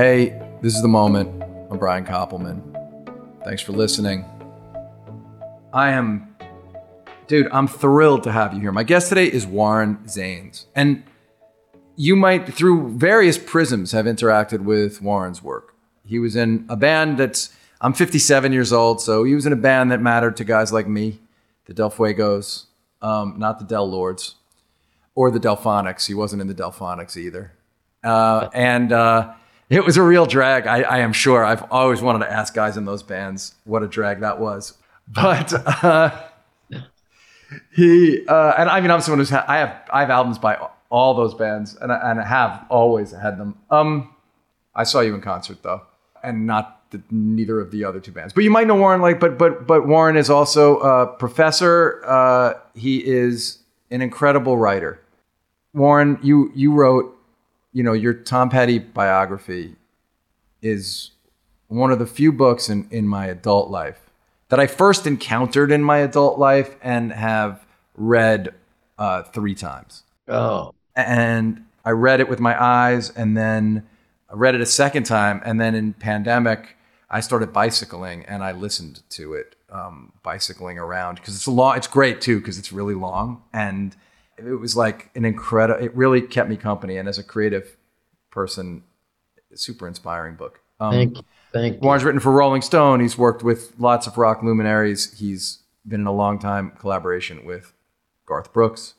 Hey, this is the moment. I'm Brian Koppelman. Thanks for listening. I am, dude, I'm thrilled to have you here. My guest today is Warren Zanes. And you might, through various prisms, have interacted with Warren's work. He was in a band that's, I'm 57 years old, so he was in a band that mattered to guys like me, the Del Fuegos, um, not the Del Lords, or the Delfonics. He wasn't in the Delfonics either. Uh, and uh, it was a real drag, I, I, am sure. I've always wanted to ask guys in those bands what a drag that was. But uh, he, uh, and I mean, I'm someone who's, ha- I have, I have albums by all those bands and I, and I have always had them. Um, I saw you in concert though, and not the, neither of the other two bands. But you might know Warren, like, but but but Warren is also a professor. Uh, he is an incredible writer. Warren, you you wrote, you know, your Tom Petty biography is one of the few books in in my adult life that I first encountered in my adult life and have read uh, three times. Oh, and I read it with my eyes, and then I read it a second time, and then in pandemic, I started bicycling and I listened to it um, bicycling around because it's a long. It's great too because it's really long, and it was like an incredible. It really kept me company, and as a creative person, super inspiring book. Um, thank you. Thank you. Warren's written for Rolling Stone. He's worked with lots of rock luminaries. He's been in a long time collaboration with Garth Brooks,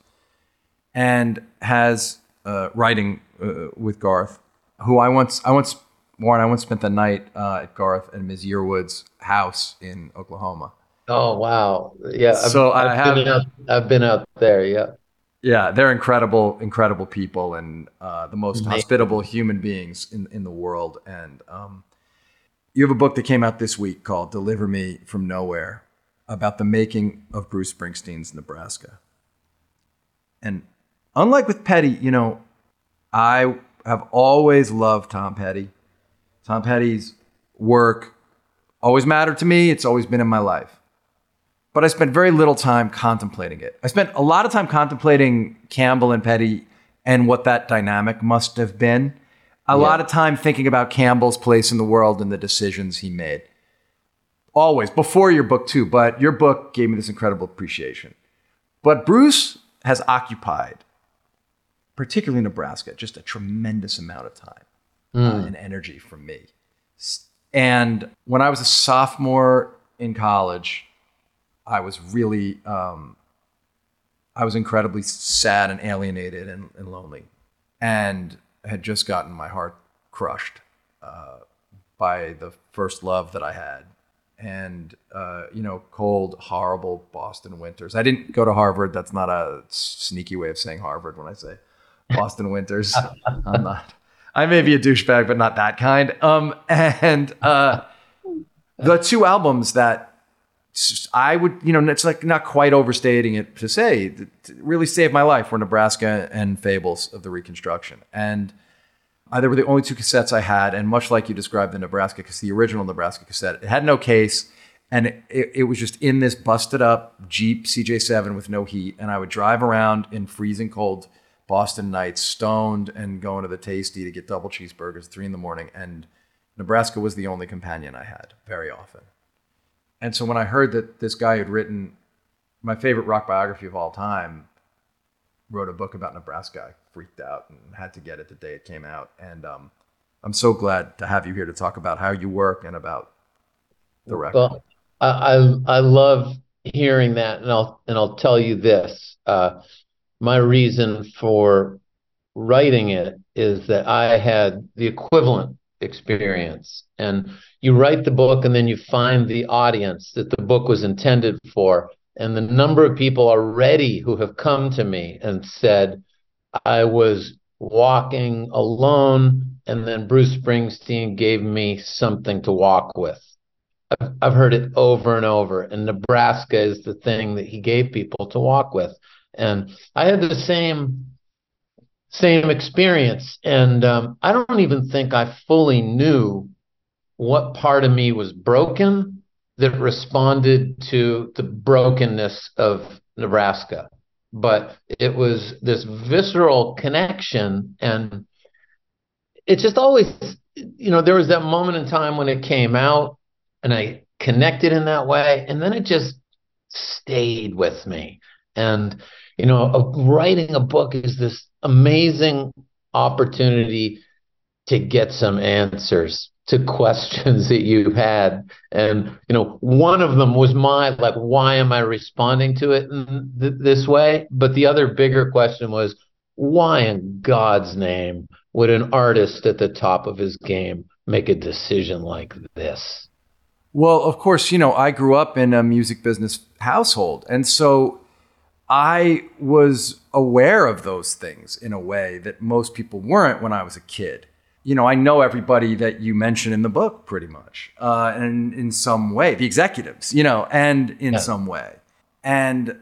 and has uh, writing uh, with Garth, who I once I once Warren I once spent the night uh, at Garth and Ms. Yearwood's house in Oklahoma. Oh wow! Yeah. So I've, I I've have. Been out, I've been out there. Yeah. Yeah, they're incredible, incredible people, and uh, the most Amazing. hospitable human beings in in the world. And um, you have a book that came out this week called "Deliver Me from Nowhere," about the making of Bruce Springsteen's Nebraska. And unlike with Petty, you know, I have always loved Tom Petty. Tom Petty's work always mattered to me. It's always been in my life. But I spent very little time contemplating it. I spent a lot of time contemplating Campbell and Petty and what that dynamic must have been. A yeah. lot of time thinking about Campbell's place in the world and the decisions he made. Always, before your book too, but your book gave me this incredible appreciation. But Bruce has occupied, particularly Nebraska, just a tremendous amount of time mm. uh, and energy from me. And when I was a sophomore in college, I was really, um, I was incredibly sad and alienated and, and, lonely, and had just gotten my heart crushed uh, by the first love that I had, and uh, you know, cold, horrible Boston winters. I didn't go to Harvard. That's not a sneaky way of saying Harvard when I say Boston winters. I'm not. I may be a douchebag, but not that kind. Um, and uh, the two albums that I would, you know, it's like not quite overstating it to say really saved my life were Nebraska and Fables of the Reconstruction. And uh, they were the only two cassettes I had. And much like you described the Nebraska, because the original Nebraska cassette, it had no case. And it, it, it, was just in this busted up Jeep CJ7 with no heat. And I would drive around in freezing cold Boston nights, stoned and going to the Tasty to get double cheeseburgers three in the morning. And Nebraska was the only companion I had very often. And so when I heard that this guy had written my favorite rock biography of all time, wrote a book about Nebraska, I freaked out and had to get it the day it came out. And um, I'm so glad to have you here to talk about how you work and about the record. Well, I I love hearing that, and I'll and I'll tell you this. Uh, my reason for writing it is that I had the equivalent experience. And you write the book and then you find the audience that the book was intended for. And the number of people already who have come to me and said, I was walking alone, and then Bruce Springsteen gave me something to walk with. I've, I've heard it over and over. And Nebraska is the thing that he gave people to walk with. And I had the same same experience, and um, I don't even think I fully knew what part of me was broken that responded to the brokenness of Nebraska. But it was this visceral connection, and it just always you know, there was that moment in time when it came out and I connected in that way. And then it just stayed with me. And, you know, writing a book is this amazing opportunity to get some answers to questions that you had. And you know one of them was my like why am i responding to it th- this way? But the other bigger question was why in god's name would an artist at the top of his game make a decision like this? Well of course you know i grew up in a music business household. And so i was aware of those things in a way that most people weren't when i was a kid you know, I know everybody that you mention in the book pretty much, uh, and in some way, the executives, you know, and in yeah. some way, and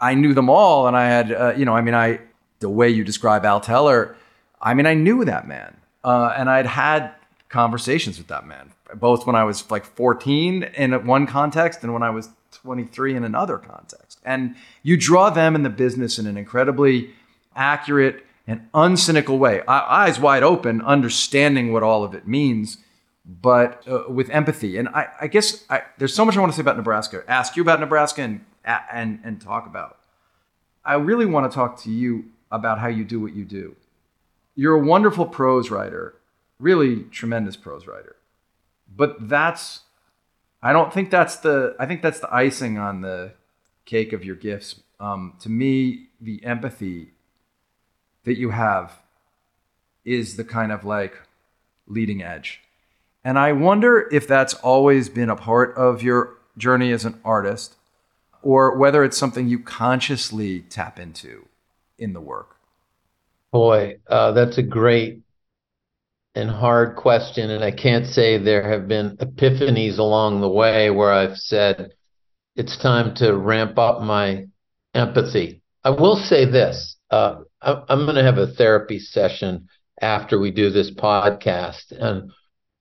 I knew them all, and I had, uh, you know, I mean, I the way you describe Al Teller, I mean, I knew that man, uh, and I'd had conversations with that man, both when I was like 14 in one context, and when I was 23 in another context, and you draw them in the business in an incredibly accurate an uncynical way, eyes wide open, understanding what all of it means, but uh, with empathy. And I, I guess I, there's so much I want to say about Nebraska. Ask you about Nebraska and and and talk about. I really want to talk to you about how you do what you do. You're a wonderful prose writer, really tremendous prose writer. But that's I don't think that's the I think that's the icing on the cake of your gifts. Um, to me, the empathy that you have is the kind of like leading edge. And I wonder if that's always been a part of your journey as an artist or whether it's something you consciously tap into in the work. Boy, uh, that's a great and hard question. And I can't say there have been epiphanies along the way where I've said, it's time to ramp up my empathy. I will say this uh, I'm going to have a therapy session after we do this podcast, and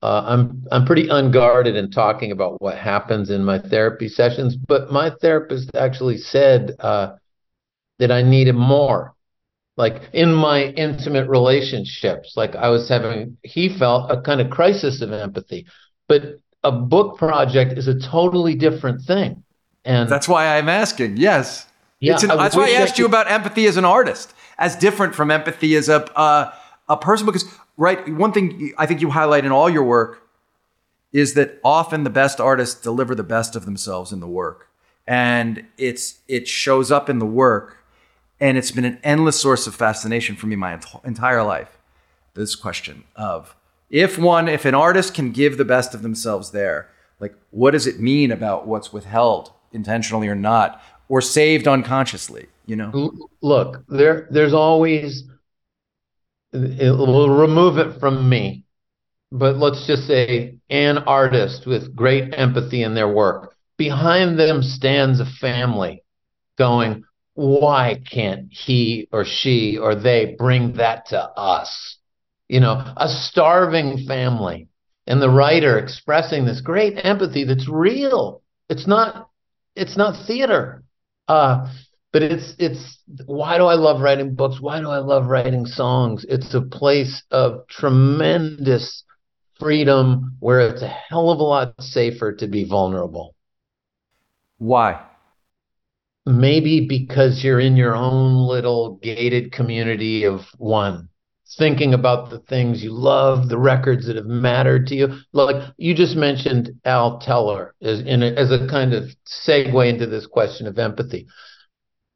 uh, I'm I'm pretty unguarded in talking about what happens in my therapy sessions. But my therapist actually said uh, that I needed more, like in my intimate relationships. Like I was having, he felt a kind of crisis of empathy, but a book project is a totally different thing. And that's why I'm asking. Yes. Yeah, an, that's why I asked I could, you about empathy as an artist as different from empathy as a uh, a person because right one thing I think you highlight in all your work is that often the best artists deliver the best of themselves in the work. And it's it shows up in the work and it's been an endless source of fascination for me my ent- entire life. This question of if one if an artist can give the best of themselves there like what does it mean about what's withheld intentionally or not or saved unconsciously you know? Look there there's always it will remove it from me. But let's just say an artist with great empathy in their work behind them stands a family going why can't he or she or they bring that to us? You know a starving family and the writer expressing this great empathy that's real. It's not it's not theater. Uh, but it's it's why do I love writing books? Why do I love writing songs? It's a place of tremendous freedom where it's a hell of a lot safer to be vulnerable. Why? Maybe because you're in your own little gated community of one, thinking about the things you love, the records that have mattered to you. Like you just mentioned Al Teller as, in a, as a kind of segue into this question of empathy.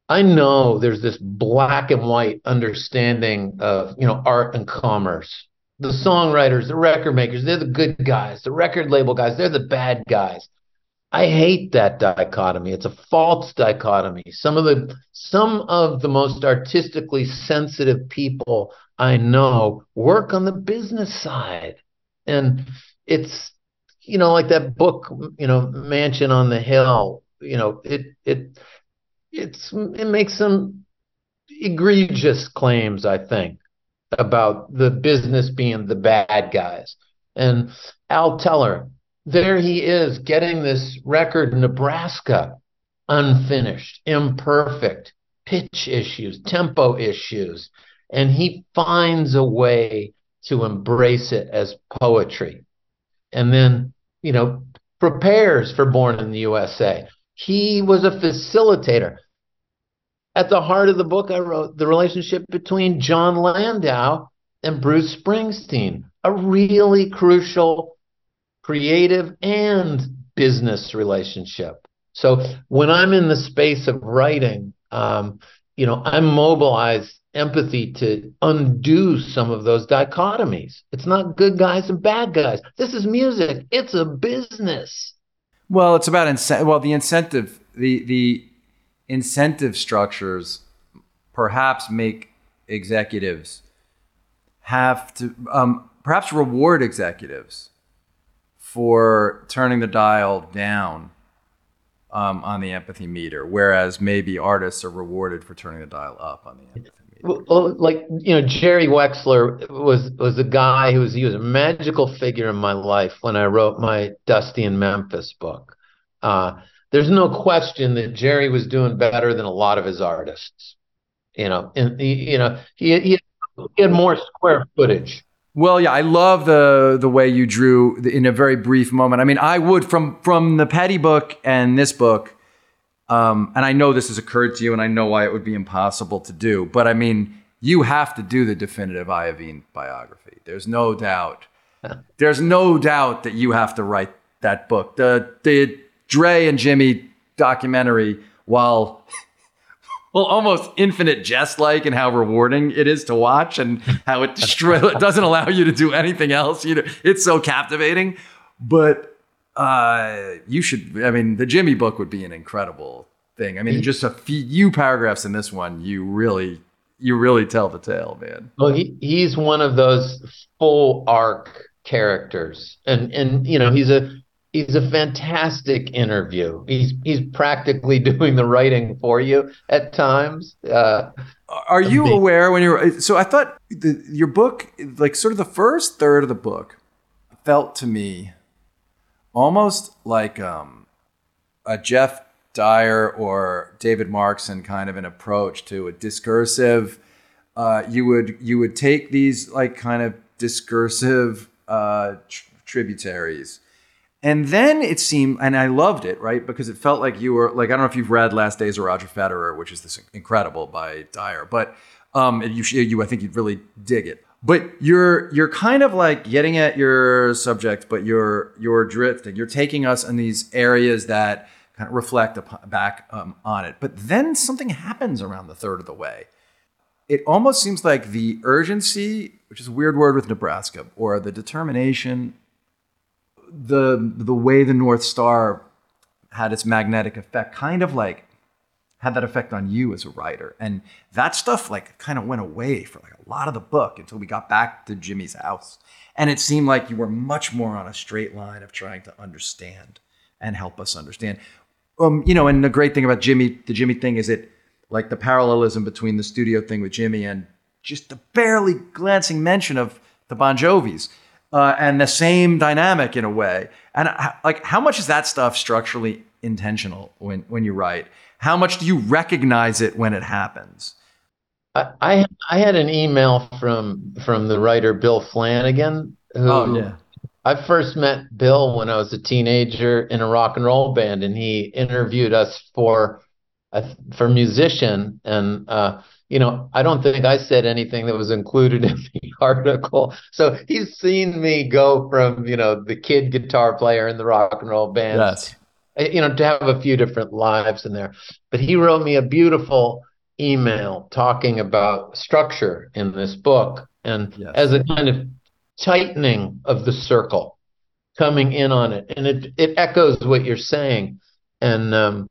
I know there's this black and white understanding of, you know, art and commerce. The songwriters, the record makers, they're the good guys. The record label guys, they're the bad guys. I hate that dichotomy. It's a false dichotomy. Some of the some of the most artistically sensitive people I know work on the business side. And it's you know like that book, you know, Mansion on the Hill, you know, it it it's it makes some egregious claims, I think, about the business being the bad guys. And Al Teller, there he is getting this record Nebraska unfinished, imperfect, pitch issues, tempo issues, and he finds a way to embrace it as poetry. And then, you know, prepares for Born in the USA. He was a facilitator. At the heart of the book, I wrote the relationship between Jon Landau and Bruce Springsteen, a really crucial creative and business relationship. So when I'm in the space of writing, um, you know, I'm mobilized empathy to undo some of those dichotomies. It's not good guys and bad guys. This is music. It's a business. Well, it's about incentive. Well, the incentive, the the incentive structures, perhaps make executives have to um, perhaps reward executives for turning the dial down um, on the empathy meter, whereas maybe artists are rewarded for turning the dial up on the empathy. Well, like you know, Jerry Wexler was was a guy who was he was a magical figure in my life when I wrote my Dusty in Memphis book. Uh, there's no question that Jerry was doing better than a lot of his artists. You know, and you know he he, had more square footage. Well, yeah, I love the the way you drew in a very brief moment. I mean, I would from from the Petty book and this book, um, and I know this has occurred to you, and I know why it would be impossible to do. But I mean, you have to do the definitive Iovine biography. There's no doubt. There's no doubt that you have to write that book. The the Dre and Jimmy documentary, while well, almost infinite jest like and how rewarding it is to watch and how it destroy, it doesn't allow you to do anything else. You know, it's so captivating. But uh, you should, I mean, the Jimmy book would be an incredible thing. I mean, just a few paragraphs in this one, you really, you really tell the tale, man. Well, he, he's one of those full arc characters. And, and, you know, he's a, he's a fantastic interview. He's he's practically doing the writing for you at times. Uh, Are you big, aware when you're so? I thought the, your book, like sort of the first third of the book, felt to me almost like um, a Geoff Dyer or David Markson kind of an approach to a discursive. Uh, you would you would take these like kind of discursive uh, tr- tributaries and then it seemed, and I loved it, right? Because it felt like you were like I don't know if you've read Last Days of Roger Federer, which is this incredible by Dyer, but um, you you I think you'd really dig it. But you're you're kind of like getting at your subject, but you're you're drifting. You're taking us in these areas that kind of reflect upon, back um, on it. But then something happens around the third of the way. It almost seems like the urgency, which is a weird word with Nebraska, or the determination the the way the North Star had its magnetic effect kind of like had that effect on you as a writer. And that stuff like kind of went away for like a lot of the book until we got back to Jimmy's house. And it seemed like you were much more on a straight line of trying to understand and help us understand. Um, you know, and the great thing about Jimmy, the Jimmy thing is it like the parallelism between the studio thing with Jimmy and just the barely glancing mention of the Bon Jovis uh, and the same dynamic in a way. And uh, like, how much is that stuff structurally intentional when when you write? How much do you recognize it when it happens? I I, had an email from from the writer Bill Flanagan. Who, oh yeah. I first met Bill when I was a teenager in a rock and roll band, and he interviewed us for for musician and uh, you know, I don't think I said anything that was included in the article. So he's seen me go from, you know, the kid guitar player in the rock and roll band, yes. Eh, you know, to have a few different lives in there. But he wrote me a beautiful email talking about structure in this book and yes. as a kind of tightening of the circle coming in on it. And it, it echoes what you're saying. And, um,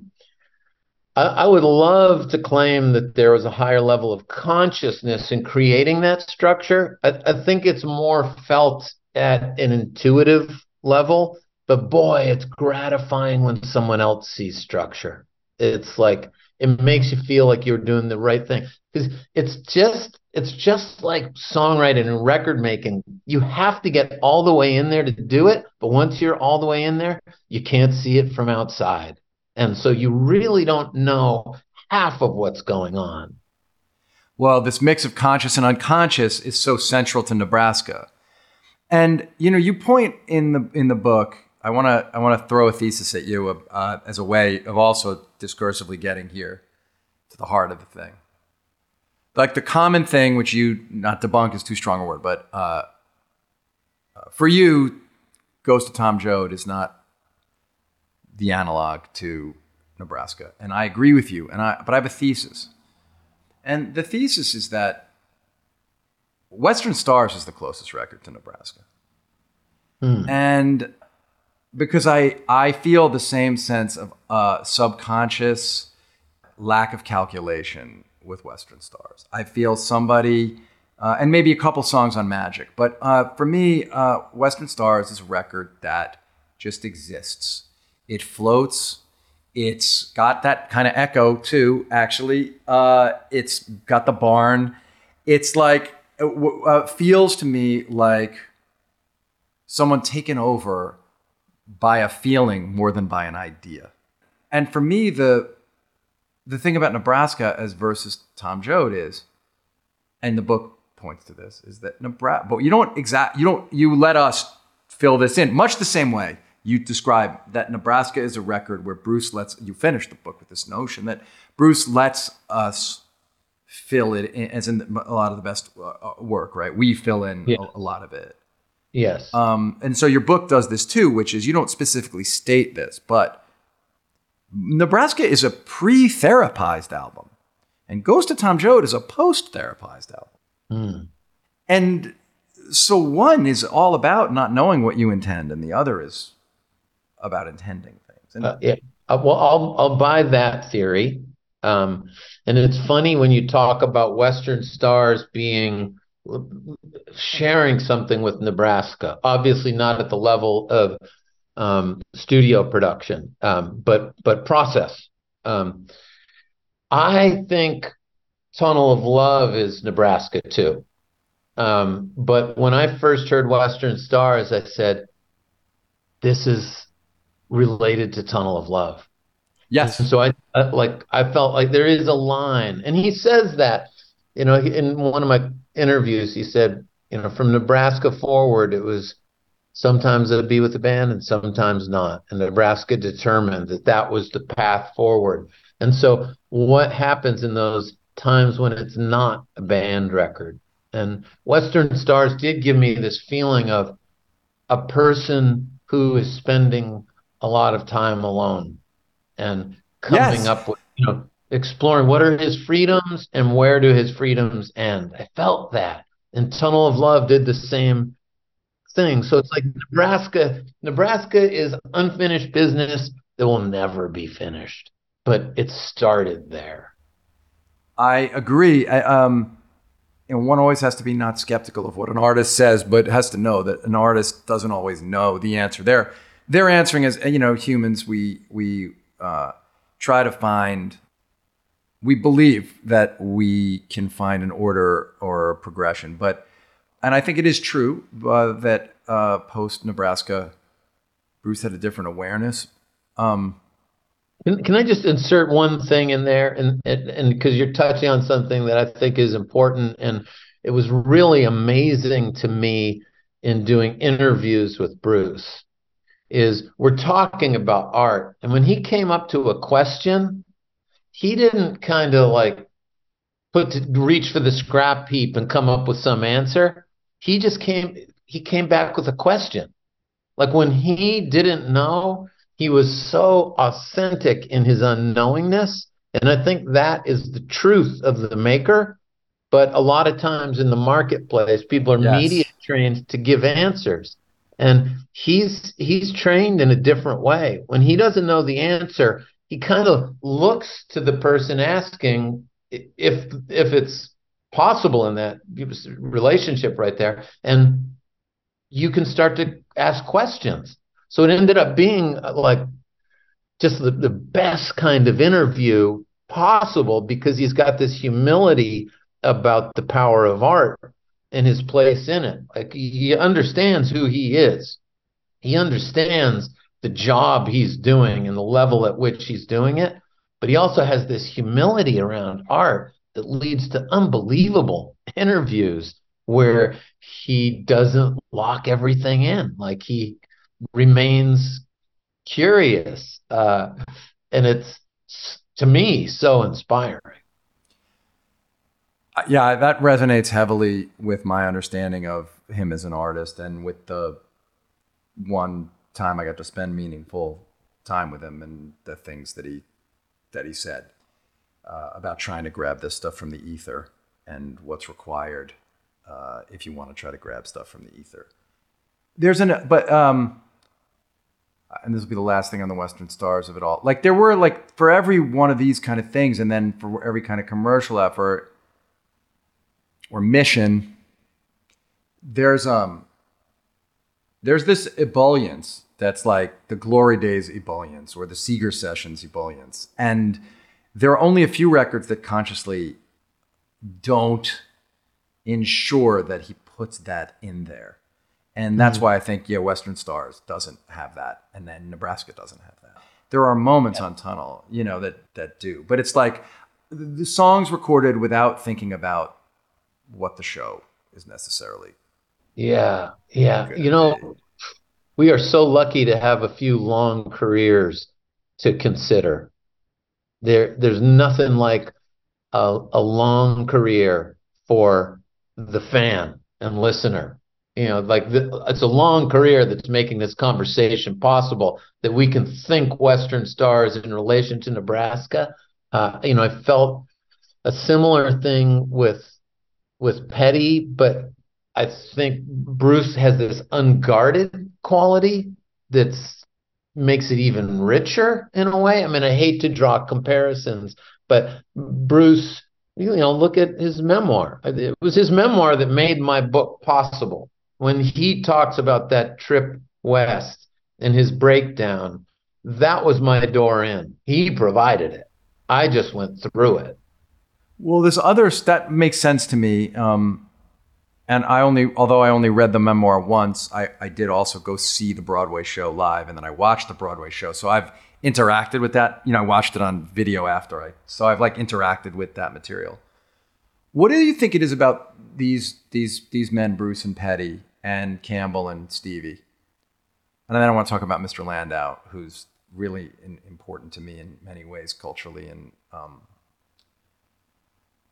I, I would love to claim that there was a higher level of consciousness in creating that structure. I, I think it's more felt at an intuitive level, but boy, it's gratifying when someone else sees structure. It's like it makes you feel like you're doing the right thing because it's just it's just like songwriting and record making. You have to get all the way in there to do it, but once you're all the way in there, you can't see it from outside. And so you really don't know half of what's going on. well, this mix of conscious and unconscious is so central to Nebraska. And you know, you point in the in the book. I want to I want to throw a thesis at you uh, as a way of also discursively getting here to the heart of the thing. Like the common thing, which you not debunk is too strong a word, but uh, uh for you, Ghost of Tom Joad is not the analog to Nebraska, and I agree with you. And I but I have a thesis, and the thesis is that Western Stars is the closest record to Nebraska. Mm. And because I, I feel the same sense of uh, subconscious lack of calculation with Western Stars. I feel somebody, uh, and maybe a couple songs on Magic, but uh, for me, uh, Western Stars is a record that just exists. It floats. It's got that kind of echo too, actually. Uh, it's got the barn. It's like uh, feels to me like someone taken over by a feeling more than by an idea. And for me, the the thing about Nebraska as versus Tom Joad is, and the book points to this, is that Nebraska. But you don't exact. You don't. You let us fill this in much the same way you describe that Nebraska is a record where Bruce lets you finish the book with this notion that Bruce lets us fill it in, as in a lot of the best uh, uh, work, right? We fill in yeah. a, a, lot of it. Yes. Um, and so your book does this too, which is you don't specifically state this, but Nebraska is a pre-therapized album, and Ghost of Tom Joad is a post-therapized album. Mm. And so one is all about not knowing what you intend, and the other is about intending things. And, uh, yeah. Uh, well, I'll I'll buy that theory. Um, and it's funny when you talk about Western stars being sharing something with Nebraska. Obviously, not at the level of um, studio production, um, but but process. Um, I think Tunnel of Love is Nebraska too. Um, but when I first heard Western Stars, I said, "This is related to Tunnel of Love." Yes. And so I, I like I felt like there is a line, and he says that, you know, in one of my interviews, he said, you know, from Nebraska forward, it was sometimes it'd be with the band and sometimes not, and Nebraska determined that that was the path forward. And so, what happens in those times when it's not a band record? And Western Stars did give me this feeling of a person who is spending a lot of time alone and coming yes. up with you know exploring what are his freedoms and where do his freedoms end. I felt that. And Tunnel of Love did the same thing. So it's like Nebraska, Nebraska is unfinished business that will never be finished, but it started there. I agree. I, um, and one always has to be not skeptical of what an artist says, but has to know that an artist doesn't always know the answer. They're they're answering as you know humans. We we uh, try to find we believe that we can find an order or a progression but and i think it is true uh, that uh, post nebraska bruce had a different awareness um, can, can i just insert one thing in there and and because you're touching on something that i think is important and it was really amazing to me in doing interviews with bruce is we're talking about art. And when he came up to a question, he didn't kind of like put to reach for the scrap heap and come up with some answer. He just came he came back with a question. Like when he didn't know, he was so authentic in his unknowingness. And I think that is the truth of the maker. But a lot of times in the marketplace, people are yes. media trained to give answers and he's he's trained in a different way when he doesn't know the answer he kind of looks to the person asking if if it's possible in that relationship right there and you can start to ask questions so it ended up being like just the, the best kind of interview possible because he's got this humility about the power of art and his place in it. Like he understands who he is. He understands the job he's doing and the level at which he's doing it. But he also has this humility around art that leads to unbelievable interviews where he doesn't lock everything in. Like he remains curious. Uh, and it's to me so inspiring. Uh, yeah, that resonates heavily with my understanding of him as an artist and with the one time I got to spend meaningful time with him and the things that he that he said uh, about trying to grab this stuff from the ether and what's required uh, if you want to try to grab stuff from the ether. There's an but um, and this will be the last thing on the Western Stars of it all. Like there were like for every one of these kind of things, and then for every kind of commercial effort or mission, there's um there's this ebullience that's like the Glory Days ebullience or the Seeger Sessions ebullience, and there are only a few records that consciously don't ensure that he puts that in there. And that's mm-hmm. why I think, yeah, Western Stars doesn't have that. And then Nebraska doesn't have that. There are moments yeah. on Tunnel, you know, that that do. But it's like the songs recorded without thinking about what the show is necessarily. Yeah. Yeah. You know, we are so lucky to have a few long careers to consider. There there's nothing like a, a long career for the fan and listener you know like the, it's a long career that's making this conversation possible that we can think western stars in relation to nebraska uh, you know i felt a similar thing with with petty but i think bruce has this unguarded quality that's makes it even richer in a way i mean i hate to draw comparisons but bruce you know look at his memoir it was his memoir that made my book possible when he talks about that trip west and his breakdown, that was my door in. He provided it. I just went through it. Well, this other that makes sense to me. Um, and I only, although I only read the memoir once, I, I did also go see the Broadway show live, and then I watched the Broadway show. So I've interacted with that. You know, I watched it on video after I, so I've like interacted with that material. What do you think it is about these these these men, Bruce and Petty, and Campbell and Stevie. And then I want to talk about Mr. Landau, who's really in, important to me in many ways culturally. And um,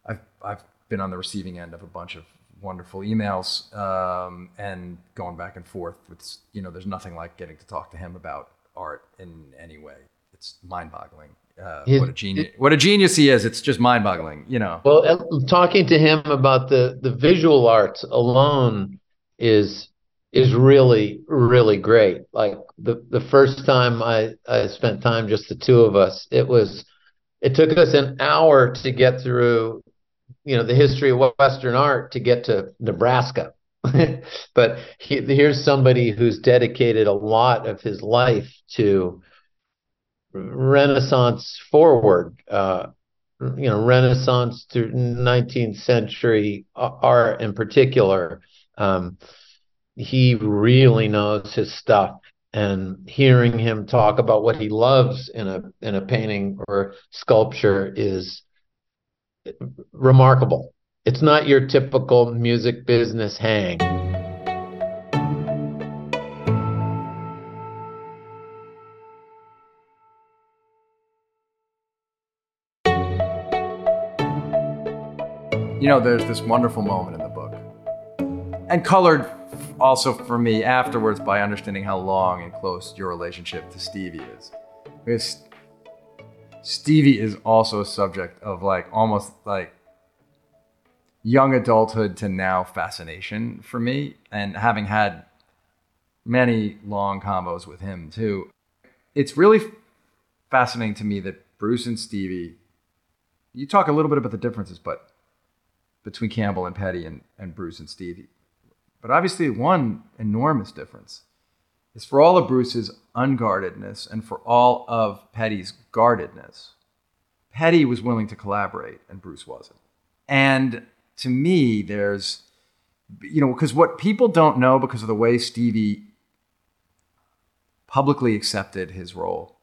I've, I've been on the receiving end of a bunch of wonderful emails um, and going back and forth with, you know, there's nothing like getting to talk to him about art in any way. It's mind boggling. Uh, what a genius! What a genius he is! It's just mind-boggling, you know. Well, talking to him about the the visual arts alone is is really really great. Like the the first time I I spent time just the two of us, it was it took us an hour to get through you know the history of western art to get to Nebraska. but he, here's somebody who's dedicated a lot of his life to Renaissance forward, uh, you know, Renaissance to 19th century art in particular, um, he really knows his stuff and hearing him talk about what he loves in a in a painting or sculpture is remarkable. It's not your typical music business hang. You know, there's this wonderful moment in the book and colored also for me afterwards by understanding how long and close your relationship to Stevie is. Because Stevie is also a subject of like almost like young adulthood to now fascination for me. And having had many long combos with him too, it's really fascinating to me that Bruce and Stevie, you talk a little bit about the differences, but between Campbell and Petty and, and Bruce and Stevie but obviously, one enormous difference is for all of Bruce's unguardedness and for all of Petty's guardedness, Petty was willing to collaborate and Bruce wasn't. And to me, there's, you know, because what people don't know because of the way Stevie publicly accepted his role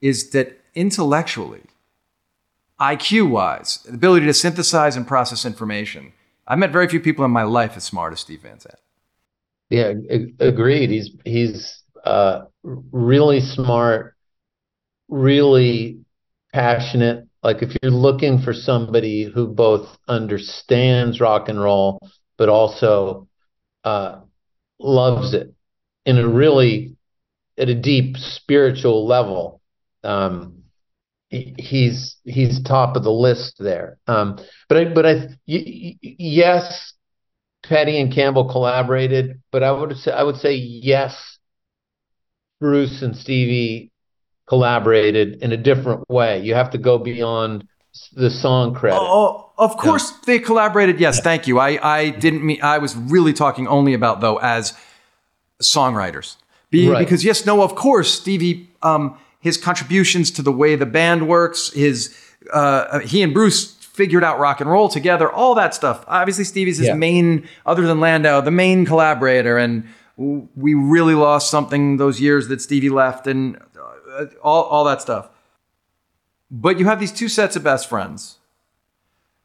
is that intellectually, IQ wise, the ability to synthesize and process information. I've met very few people in my life as smart as Steve Van Zandt. Yeah, agreed. He's he's uh, really smart, really passionate. Like if you're looking for somebody who both understands rock and roll, but also uh, loves it in a really at a deep spiritual level, um, he's he's top of the list there. Um, but I, but I yes, Petty and Campbell collaborated, but I would say I would say yes, Bruce and Stevie collaborated in a different way. You have to go beyond the song credit. Oh, of course yeah. they collaborated. Yes, thank you. I I didn't mean I was really talking only about though as songwriters. Be, right. Because yes, no, of course Stevie um, his contributions to the way the band works, his uh, he and Bruce figured out rock and roll together, all that stuff. Obviously, Stevie's his yeah. main, other than Landau, the main collaborator, and we really lost something those years that Stevie left, and uh, all all that stuff. But you have these two sets of best friends,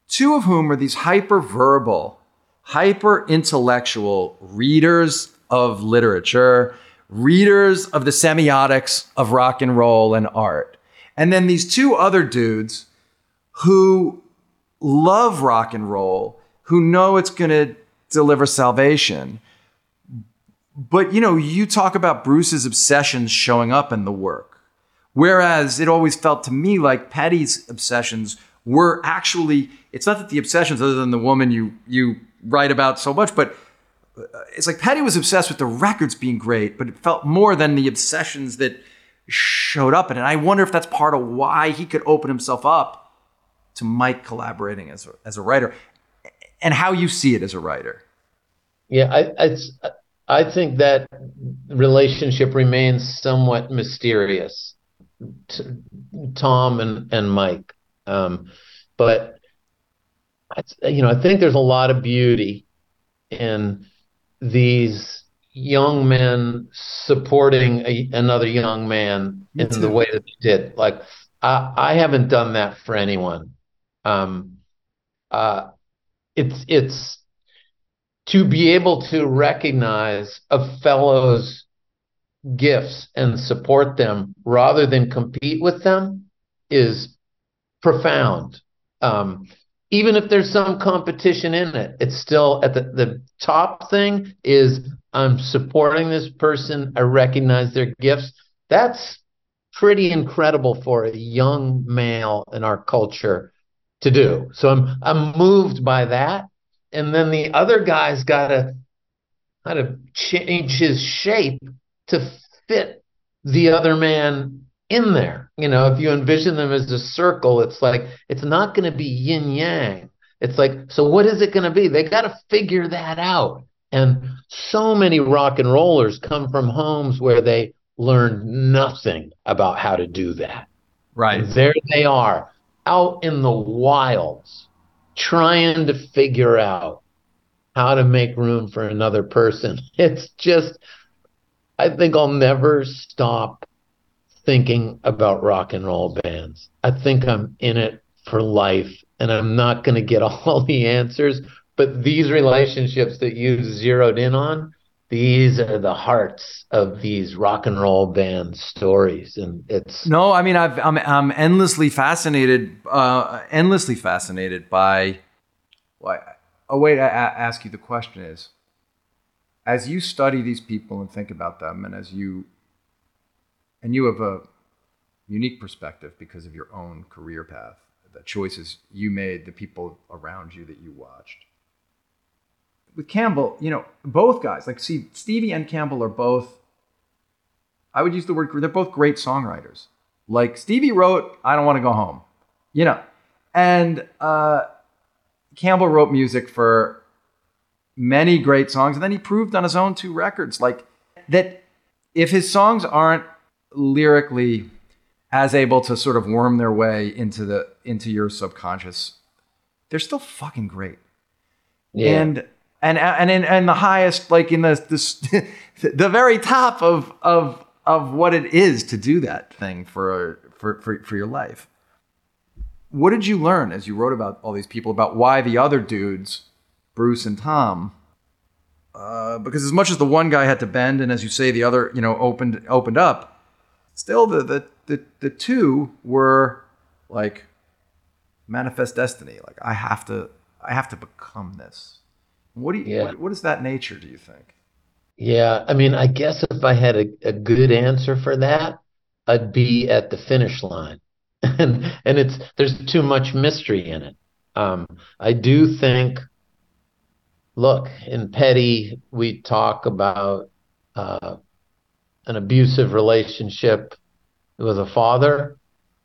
two of whom are these hyper verbal, hyper intellectual readers of literature, readers of the semiotics of rock and roll and art. And then these two other dudes who love rock and roll, who know it's going to deliver salvation. But you know, you talk about Bruce's obsessions showing up in the work. Whereas it always felt to me like Petty's obsessions were actually it's not that the obsessions other than the woman you you write about so much, but uh, it's like Petty was obsessed with the records being great, but it felt more than the obsessions that showed up in it. And I wonder if that's part of why he could open himself up to Mike collaborating as a, as a writer and how you see it as a writer. Yeah, I, I, I think that relationship remains somewhat mysterious, Tom and, and Mike. Um, but, you know, I think there's a lot of beauty in these young men supporting a, another young man in the way that they did. Like, I, I haven't done that for anyone um, uh, it's it's to be able to recognize a fellow's gifts and support them rather than compete with them is profound. Um, even if there's some competition in it, it's still at the, the top thing is I'm supporting this person. I recognize their gifts. That's pretty incredible for a young male in our culture to do. So I'm I'm moved by that. And then the other guy's got to how to change his shape to fit the other man in there. You know, if you envision them as a circle, it's like it's not going to be yin yang. It's like, so what is it going to be? They got to figure that out. And so many rock and rollers come from homes where they learned nothing about how to do that. Right. And there they are out in the wilds trying to figure out how to make room for another person. It's just, I think I'll never stop thinking about rock and roll bands. I think I'm in it for life and I'm not going to get all the answers, but these relationships that you zeroed in on, these are the hearts of these rock and roll band stories and it's no i mean i am I'm, I'm endlessly fascinated uh, endlessly fascinated by well, way to a- ask you the question is as you study these people and think about them and as you and you have a unique perspective because of your own career path the choices you made the people around you that you watched with Campbell, you know, both guys, like see, Stevie and Campbell are both, I would use the word, they're both great songwriters. Like Stevie wrote, I Don't Want to Go Home, you know, and uh, Campbell wrote music for many great songs. And then he proved on his own two records, like that if his songs aren't lyrically as able to sort of worm their way into the into your subconscious, they're still fucking great. Yeah. And and and in and the highest like in the the, the very top of of of what it is to do that thing for for for, for your life what did you learn as you wrote about all these people about why the other dudes, Bruce and Tom, uh, because as much as the one guy had to bend, and as you say, the other, you know, opened opened up, still the the the, the two were like manifest destiny. Like I have to I have to become this. What do you yeah. what, what is that nature? Do you think? Yeah, I mean, I guess if I had a, a good answer for that, I'd be at the finish line. and and it's there's too much mystery in it. Um, I do think look, in Petty, we talk about uh, an abusive relationship with a father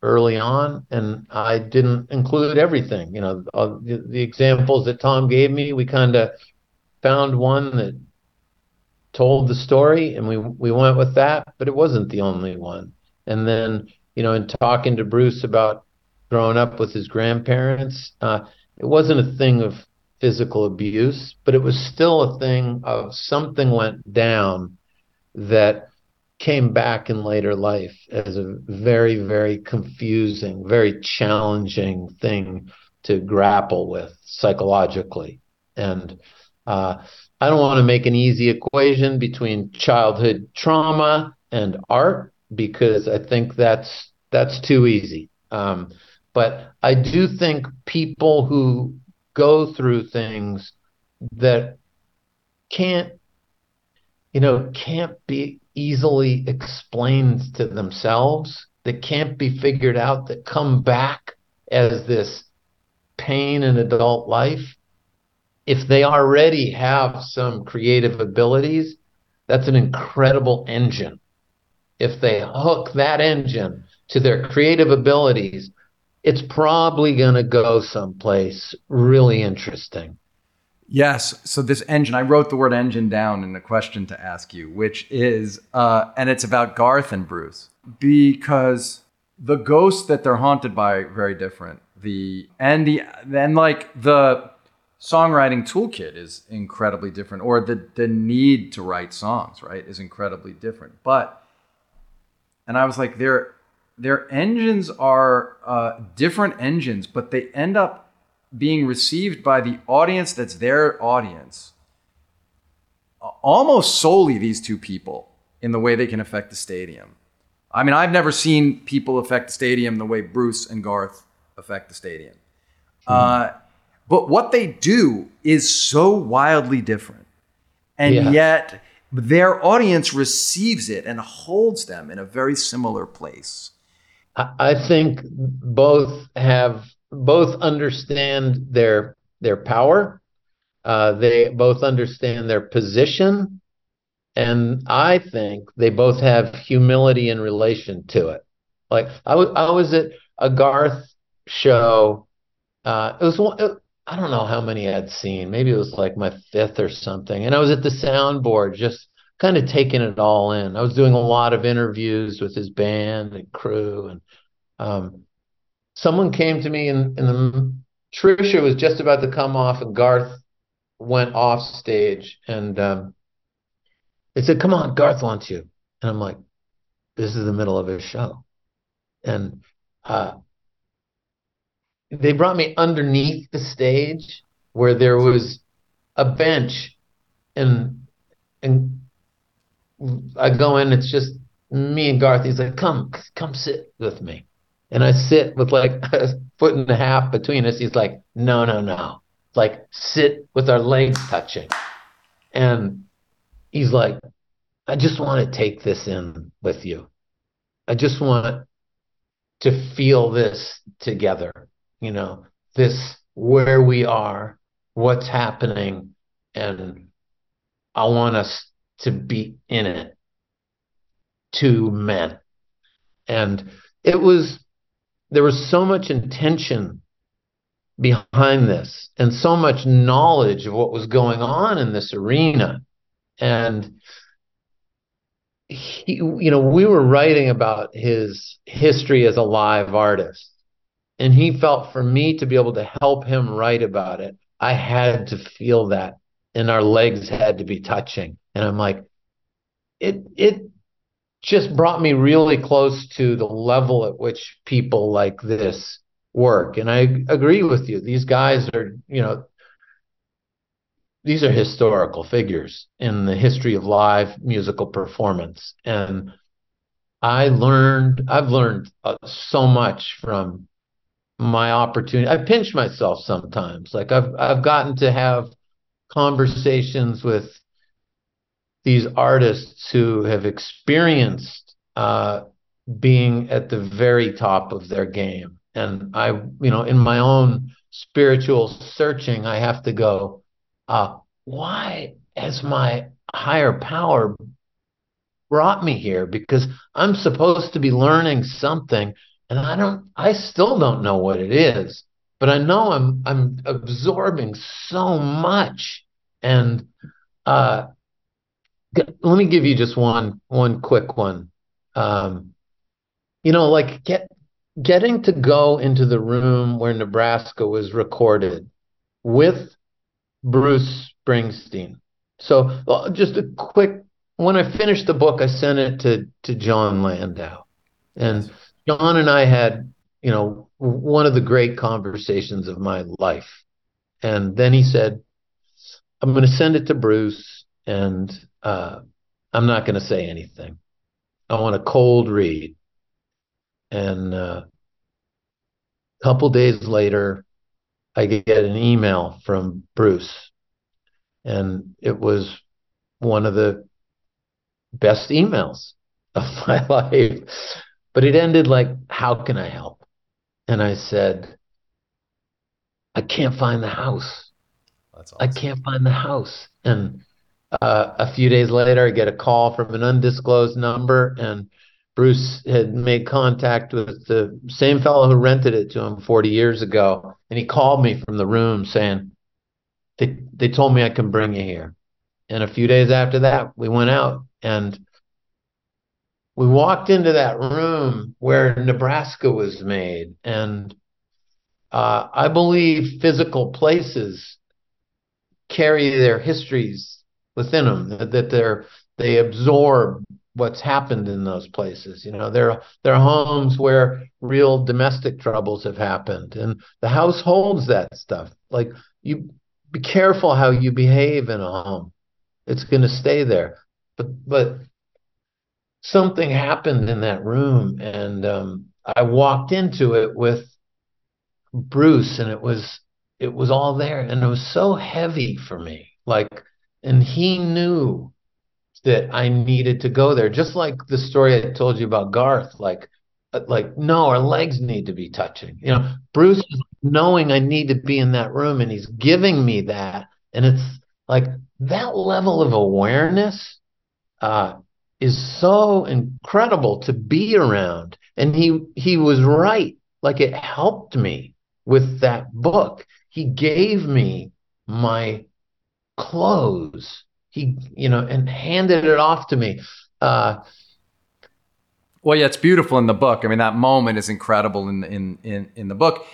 early on, and I didn't include everything. You know, uh, the, the examples that Tom gave me, we kind of found one that told the story, and we we went with that, but it wasn't the only one. And then, you know, in talking to Bruce about growing up with his grandparents, uh, it wasn't a thing of physical abuse, but it was still a thing of something went down that came back in later life as a very, very confusing, very challenging thing to grapple with psychologically. And uh, I don't want to make an easy equation between childhood trauma and art because I think that's that's too easy. Um, but I do think people who go through things that can't you know can't be easily explained to themselves that can't be figured out that come back as this pain in adult life if they already have some creative abilities that's an incredible engine if they hook that engine to their creative abilities it's probably going to go someplace really interesting. Yes. So this engine, I wrote the word engine down in the question to ask you, which is, uh, and it's about Garth and Bruce because the ghosts that they're haunted by are very different. The and the then like the songwriting toolkit is incredibly different, or the the need to write songs right is incredibly different. But and I was like, they're their engines are uh, different engines, but they end up being received by the audience that's their audience. Almost solely these two people in the way they can affect the stadium. I mean, I've never seen people affect the stadium the way Bruce and Garth affect the stadium. Mm. Uh, but what they do is so wildly different. And yeah. yet, their audience receives it and holds them in a very similar place. I think both have both understand their their power. Uh, they both understand their position, and I think they both have humility in relation to it. Like I was, I was at a Garth show. Uh, it was one. It, I don't know how many I'd seen. Maybe it was like my fifth or something. And I was at the soundboard just kind of taking it all in. I was doing a lot of interviews with his band and crew, and um, someone came to me, and, and the, Trisha was just about to come off, and Garth went off stage, and um, they said, "Come on, Garth wants you," and I'm like, "This is the middle of his show," and uh, they brought me underneath the stage where there was a bench and and I go in, it's just me and Garth. He's like, come, come sit with me. And I sit with like a foot and a half between us. He's like, no, no, no. Like sit with our legs touching. And he's like, I just want to take this in with you. I just want to feel this together, you know, this where we are, what's happening, and I want us to be in it. Two men. And it was, there was so much intention behind this and so much knowledge of what was going on in this arena. And he, you know, we were writing about his history as a live artist. And he felt for me to be able to help him write about it, I had to feel that and our legs had to be touching. And I'm like, it it just brought me really close to the level at which people like this work. And I agree with you. These guys are, you know, these are historical figures in the history of live musical performance. And I learned, I've learned uh, so much from my opportunity. I pinch myself sometimes. Like I've I've gotten to have conversations with these artists who have experienced uh, being at the very top of their game. And I, you know, in my own spiritual searching, I have to go, uh, why has my higher power brought me here? Because I'm supposed to be learning something and I don't I still don't know what it is, but I know I'm I'm absorbing so much. And uh, let me give you just one one quick one. Um, you know, like get getting to go into the room where Nebraska was recorded with Bruce Springsteen. So uh, just a quick when I finished the book, I sent it to to Jon Landau, and John and I had, you know, one of the great conversations of my life. And then he said, I'm going to send it to Bruce and uh, I'm not going to say anything. I want a cold read. And uh, a couple days later, I get an email from Bruce. And it was one of the best emails of my life. But it ended like, How can I help? And I said, I can't find the house. Awesome. I can't find the house. And uh, a few days later, I get a call from an undisclosed number, and Bruce had made contact with the same fellow who rented it to him 40 years ago. And he called me from the room saying, they, they told me I can bring you here. And a few days after that, we went out and we walked into that room where Nebraska was made, and uh, I believe physical places carry their histories within them that they're they absorb what's happened in those places. You know, they're they're homes where real domestic troubles have happened, and the house holds that stuff. Like you, be careful how you behave in a home; it's going to stay there. But but something happened in that room, and um, I walked into it with Bruce, and it was it was all there, and it was so heavy for me. Like, and he knew that I needed to go there, just like the story I told you about Garth. Like, uh, like no, our legs need to be touching. You know, Bruce is knowing I need to be in that room, and he's giving me that, and it's like that level of awareness uh, is so incredible to be around. And he he was right. Like it helped me with that book. He gave me my clothes. He, you know, and handed it off to me. Uh, well, yeah, it's beautiful in the book. I mean, that moment is incredible in in in, in the book.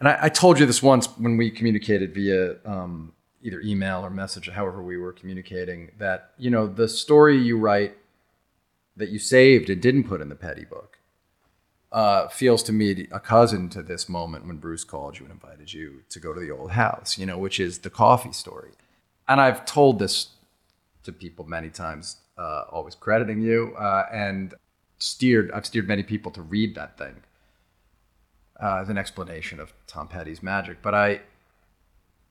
And I, I told you this once when we communicated via um, either email or message, however we were communicating, that you know the story you write that you saved and didn't put in the petty book uh, feels to me a cousin to this moment when Bruce called you and invited you to go to the old house, you know, which is the coffee story. And I've told this to people many times, uh, always crediting you, uh, and steered. I've steered many people to read that thing uh, as an explanation of Tom Petty's magic. But I,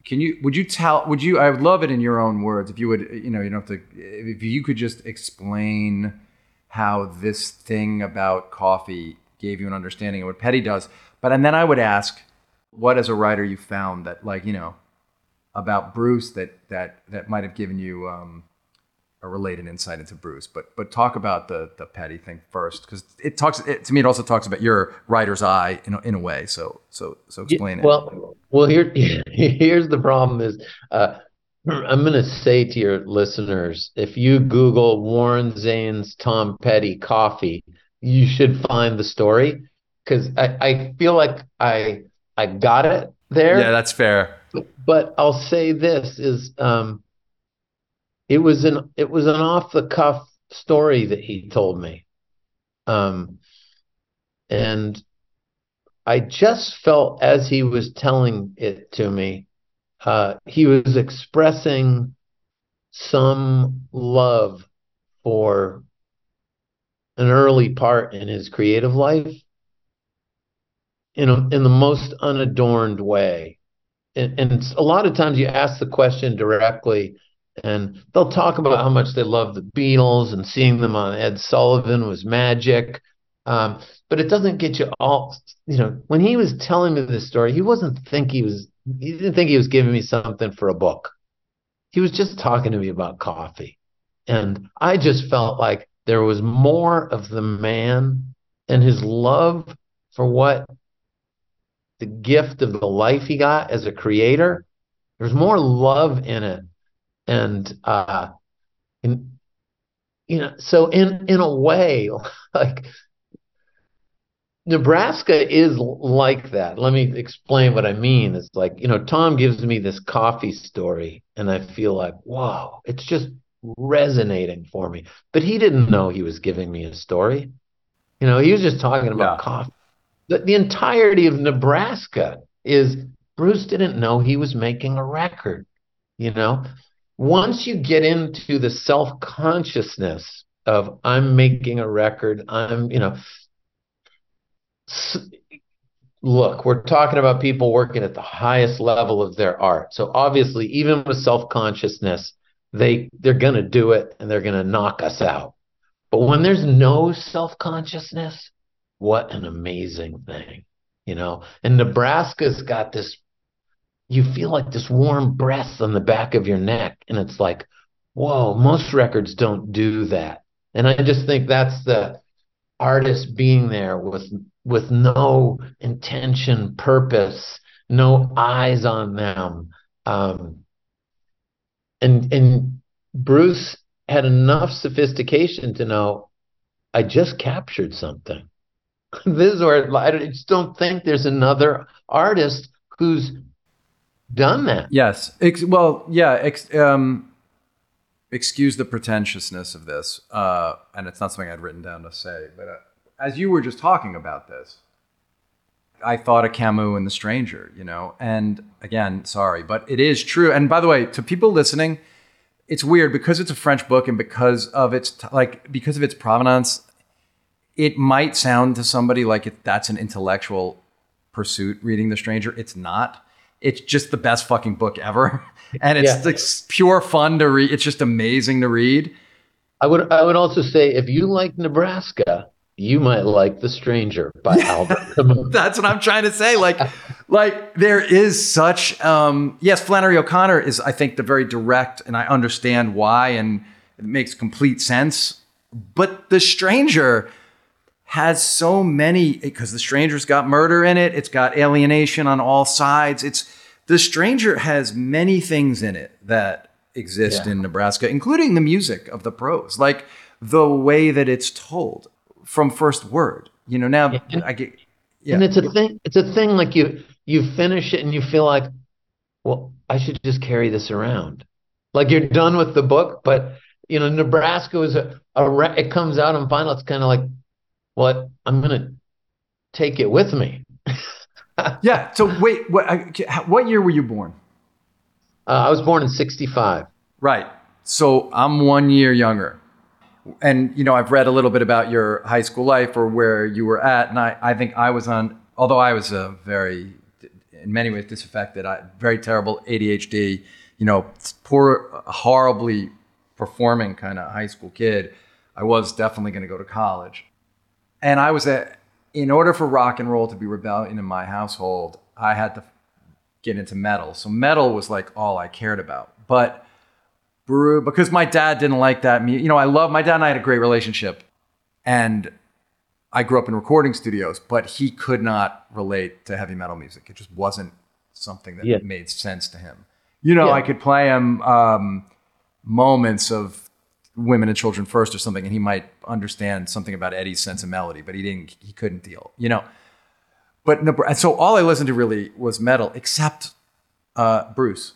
can you would you tell would you I would love it in your own words if you would you know you don't have to if you could just explain how this thing about coffee gave you an understanding of what Petty does. But and then I would ask what as a writer you found that like, you know, about Bruce that that that might have given you um, a related insight into Bruce. But but talk about the the Petty thing first because it talks it, to me. It also talks about your writer's eye in a, in a way. So so so explain well, it. Well, well here here's the problem is. Uh, I'm going to say to your listeners if you Google Warren Zanes Tom Petty coffee, you should find the story because I, I feel like I I got it there. Yeah, that's fair. But, but I'll say this is um, it was an it was an off the cuff story that he told me, um, and I just felt as he was telling it to me, uh, he was expressing some love for an early part in his creative life in, a, in the most unadorned way. And, and a lot of times you ask the question directly, and they'll talk about how much they love the Beatles and seeing them on Ed Sullivan was magic. Um, but it doesn't get you all, you know, when he was telling me this story, he wasn't think he was, he didn't think he was giving me something for a book. He was just talking to me about coffee. And I just felt like there was more of the man and his love for what the gift of the life he got as a creator. There's more love in it. And, uh, in, you know, so in, in a way, like Nebraska is like that. Let me explain what I mean. It's like, you know, Tom gives me this coffee story, and I feel like, wow, it's just resonating for me. But he didn't know he was giving me a story. You know, he was just talking about yeah. coffee. The, the entirety of Nebraska is Bruce didn't know he was making a record. You know, once you get into the self consciousness of I'm making a record, I'm, you know, look, we're talking about people working at the highest level of their art. So obviously, even with self-consciousness, they they're going to do it and they're going to knock us out. But when there's no self-consciousness, what an amazing thing, you know? And Nebraska's got this you feel like this warm breath on the back of your neck and it's like, whoa, most records don't do that. And I just think that's the artist being there with with no intention, purpose, no eyes on them. Um, and and Bruce had enough sophistication to know I just captured something. this is where I just don't think there's another artist who's done that. Yes. Ex- well, yeah. Ex- um, excuse the pretentiousness of this, uh, and it's not something I'd written down to say, but. Uh, as you were just talking about this, I thought of Camus and The Stranger, you know, and again, sorry, but it is true. And by the way, to people listening, it's weird because it's a French book and because of its like because of its provenance, it might sound to somebody like it, that's an intellectual pursuit. Reading The Stranger, it's not. It's just the best fucking book ever, and it's yeah. like pure fun to read. It's just amazing to read. I would I would also say if you like Nebraska, you might like The Stranger by Albert Camus. That's what I'm trying to say. Like, like there is such um, yes, Flannery O'Connor is, I think, the very direct, and I understand why, and it makes complete sense. But The Stranger has so many because The Stranger's got murder in it, it's got alienation on all sides. It's The Stranger has many things in it that exist yeah. in Nebraska, including the music of the prose, like the way that it's told from first word. You know, now yeah. I get yeah. And it's a thing it's a thing like you you finish it and you feel like, well, I should just carry this around. Like you're done with the book, but you know, Nebraska is a, a it comes out on vinyl. It's kind of like, what I'm gonna take it with me. yeah. So wait, what what year were you born? Uh, I was born in '65. Right. So I'm one year younger and you know i've read a little bit about your high school life or where you were at and i, I think i was on although i was a very in many ways disaffected I, very terrible adhd you know poor horribly performing kind of high school kid i was definitely going to go to college. And i was a in order for rock and roll to be rebellion in my household i had to get into metal. So metal was like all i cared about. But brew because my dad didn't like that. music. You know, I love my dad and I had a great relationship, and I grew up in recording studios, but he could not relate to heavy metal music. It just wasn't something that yeah. made sense to him. You know, yeah. I could play him um, moments of women and children first or something, and he might understand something about Eddie's sense of melody, but he didn't. He couldn't deal. You know. But so all I listened to really was metal, except uh, Bruce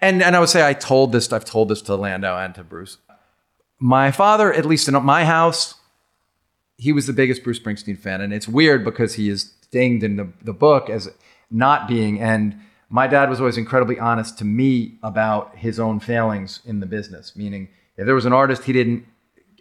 and and I would say I told this, I've told this to Landau and to Bruce. My father, at least in my house, he was the biggest Bruce Springsteen fan, and it's weird because he is dinged in the, the book as not being. And my dad was always incredibly honest to me about his own failings in the business, meaning if there was an artist he didn't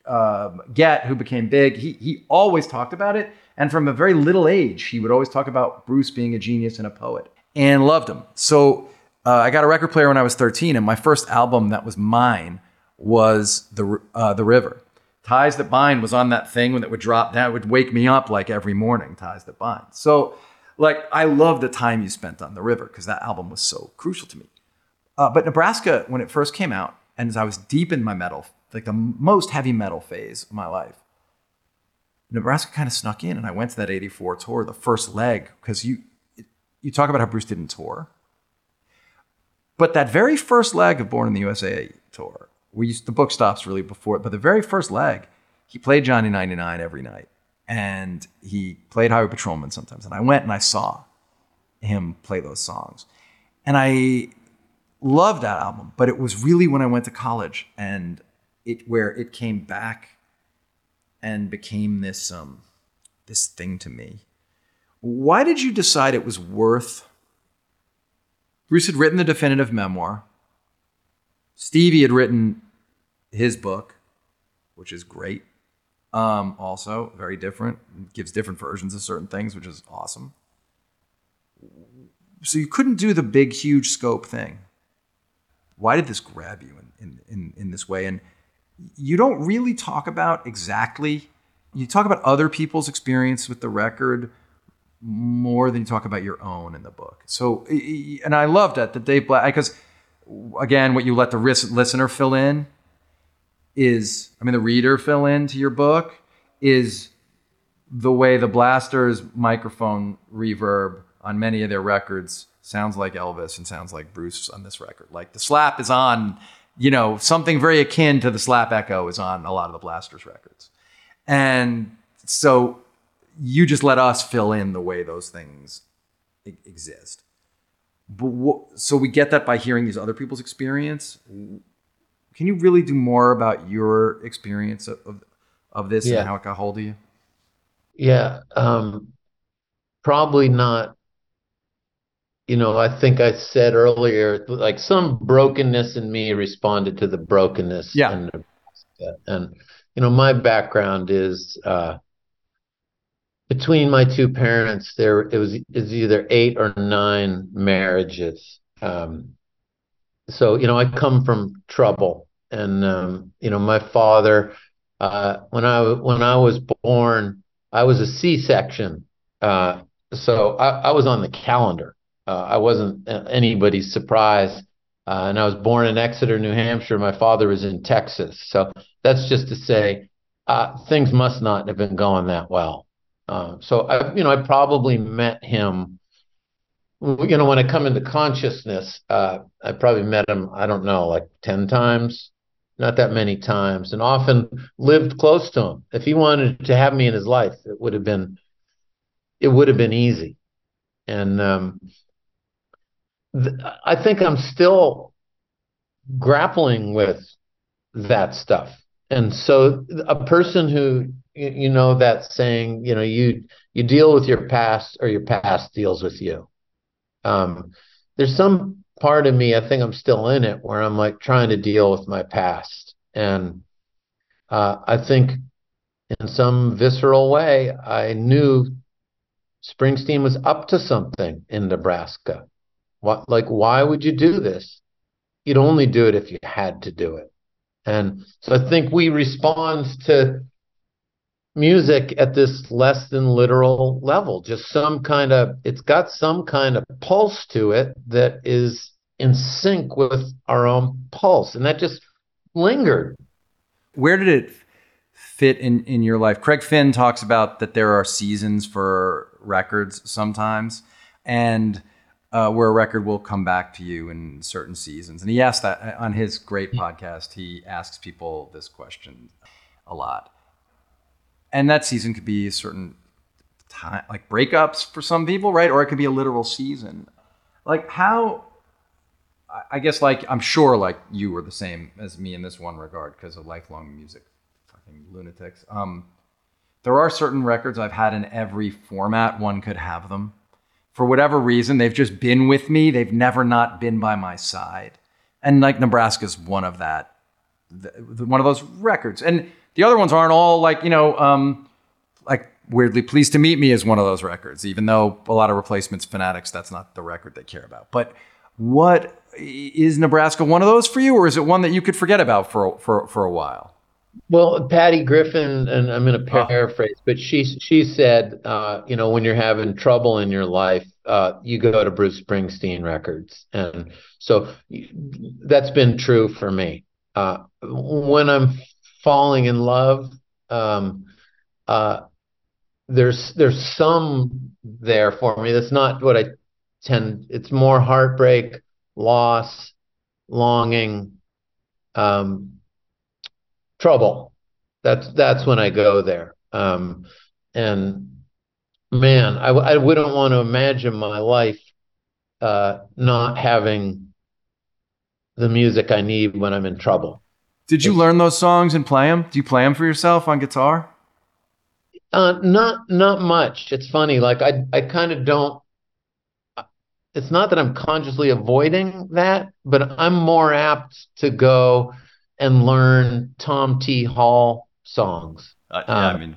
uh, get who became big, he, he always talked about it. And from a very little age, he would always talk about Bruce being a genius and a poet and loved him. So uh, I got a record player when I was 13, and my first album that was mine was The, uh, the River. Ties That Bind was on that thing that would drop that would wake me up like every morning, Ties That Bind. So, like, I love the time you spent on the river because that album was so crucial to me. Uh, but Nebraska, when it first came out, and as I was deep in my metal, like the most heavy metal phase of my life, Nebraska kind of snuck in, and I went to that '84 tour, the first leg, because you you talk about how Bruce didn't tour, but that very first leg of Born in the USA tour, we used, the book stops really before it, but the very first leg, he played Johnny 99 every night and he played Highway Patrolman sometimes. And I went and I saw him play those songs. And I loved that album, but it was really when I went to college and it where it came back and became this um this thing to me. Why did you decide it was worth Bruce had written the definitive memoir. Stevie had written his book, which is great. Um, also, very different, gives different versions of certain things, which is awesome. So you couldn't do the big, huge scope thing. Why did this grab you in, in, in, in this way? And you don't really talk about exactly, you talk about other people's experience with the record more than you talk about your own in the book. So, and I loved that, that Dave Black, because again, what you let the listener fill in is, I mean, the reader fill in to your book is the way the Blasters microphone reverb on many of their records sounds like Elvis and sounds like Bruce on this record. Like the slap is on, you know, something very akin to the slap echo is on a lot of the Blasters records. And so you just let us fill in the way those things exist. But so we get that by hearing these other people's experience can you really do more about your experience of of, of this yeah. and how it got hold of you? Yeah, um, probably not. You know, I think I said earlier, like some brokenness in me responded to the brokenness. Yeah. And, and you know, my background is uh, between my two parents. There, it was is either eight or nine marriages. Um, so you know i come from trouble. And um, you know my father uh, when i when i was born i was a c-section. Uh, so I, I, was on the calendar. Uh, i wasn't anybody's surprise uh, and i was born in exeter new hampshire. My father was in texas. So that's just to say uh, things must not have been going that well uh, so i you know i probably met him you know, when I come into consciousness, uh, I probably met him, I don't know, like 10 times, not that many times, and often lived close to him. If he wanted to have me in his life, it would have been, it would have been easy. And um, th- I think I'm still grappling with that stuff. And so a person who, you know, that saying, you know, you, you deal with your past or your past deals with you um, there's some part of me, I think I'm still in it, where I'm like trying to deal with my past. And uh, I think in some visceral way, I knew Springsteen was up to something in Nebraska. What, like, why would you do this? You'd only do it if you had to do it. And so I think we respond to music at this less than literal level just some kind of it's got some kind of pulse to it that is in sync with our own pulse. And that just lingered. Where did it fit in in your life? Craig finn talks about that there are seasons for records sometimes and uh, where a record will come back to you in certain seasons. And he asked that on his great podcast he asks people this question a lot and that season could be a certain time, like breakups for some people, right? Or it could be a literal season. Like how, I guess, like I'm sure, like you were the same as me in this one regard because of lifelong music, fucking lunatics. Um, there are certain records I've had in every format one could have them. For whatever reason, they've just been with me. They've never not been by my side. And like Nebraska's one of that, one of those records. And the other ones aren't all like, you know, um, like weirdly pleased to meet me is one of those records, even though a lot of replacements fanatics, that's not the record they care about. But what is Nebraska one of those for you, or is it one that you could forget about for for for a while? Well, Patty Griffin, and I'm going to paraphrase, but she she said, uh, you know, when you're having trouble in your life, uh, you go to Bruce Springsteen records, and so that's been true for me. Uh, when I'm falling in love, um, uh, there's there's some there for me. That's not what I tend. It's more heartbreak, loss, longing, um, trouble. That's that's when I go there. Um, and man, I, I wouldn't want to imagine my life uh, not having the music I need when I'm in trouble. Did you learn those songs and play them? Do you play them for yourself on guitar? Uh, not not much. It's funny. Like I I kind of don't. It's not that I'm consciously avoiding that, but I'm more apt to go and learn Tom T. Hall songs. Uh, yeah, um, I mean,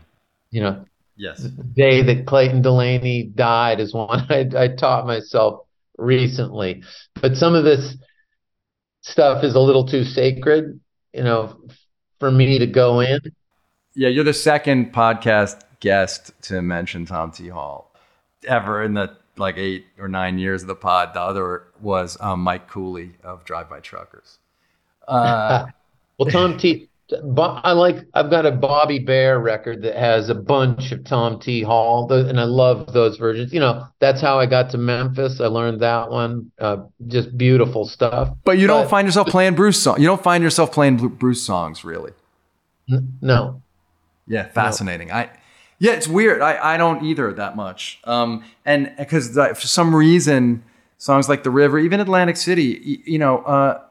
you know, yes, the day that Clayton Delaney died is one I, I taught myself recently. But some of this stuff is a little too sacred, you know, for me to go in. Yeah, you're the second podcast guest to mention Tom T. Hall ever in the like eight or nine years of the pod. The other was um, Mike Cooley of Drive By Truckers. Uh, well, Tom T. I like. I've got a Bobby Bare record that has a bunch of Tom T. Hall, and I love those versions. You know, that's how I got to Memphis. I learned that one. Uh, just beautiful stuff. But you don't find yourself playing Bruce songs. You don't find yourself playing Bruce songs, really. N- no. Yeah, fascinating. No. I. Yeah, it's weird. I, I don't either that much. Um, and because for some reason, songs like The River, even Atlantic City, you, you know, uh,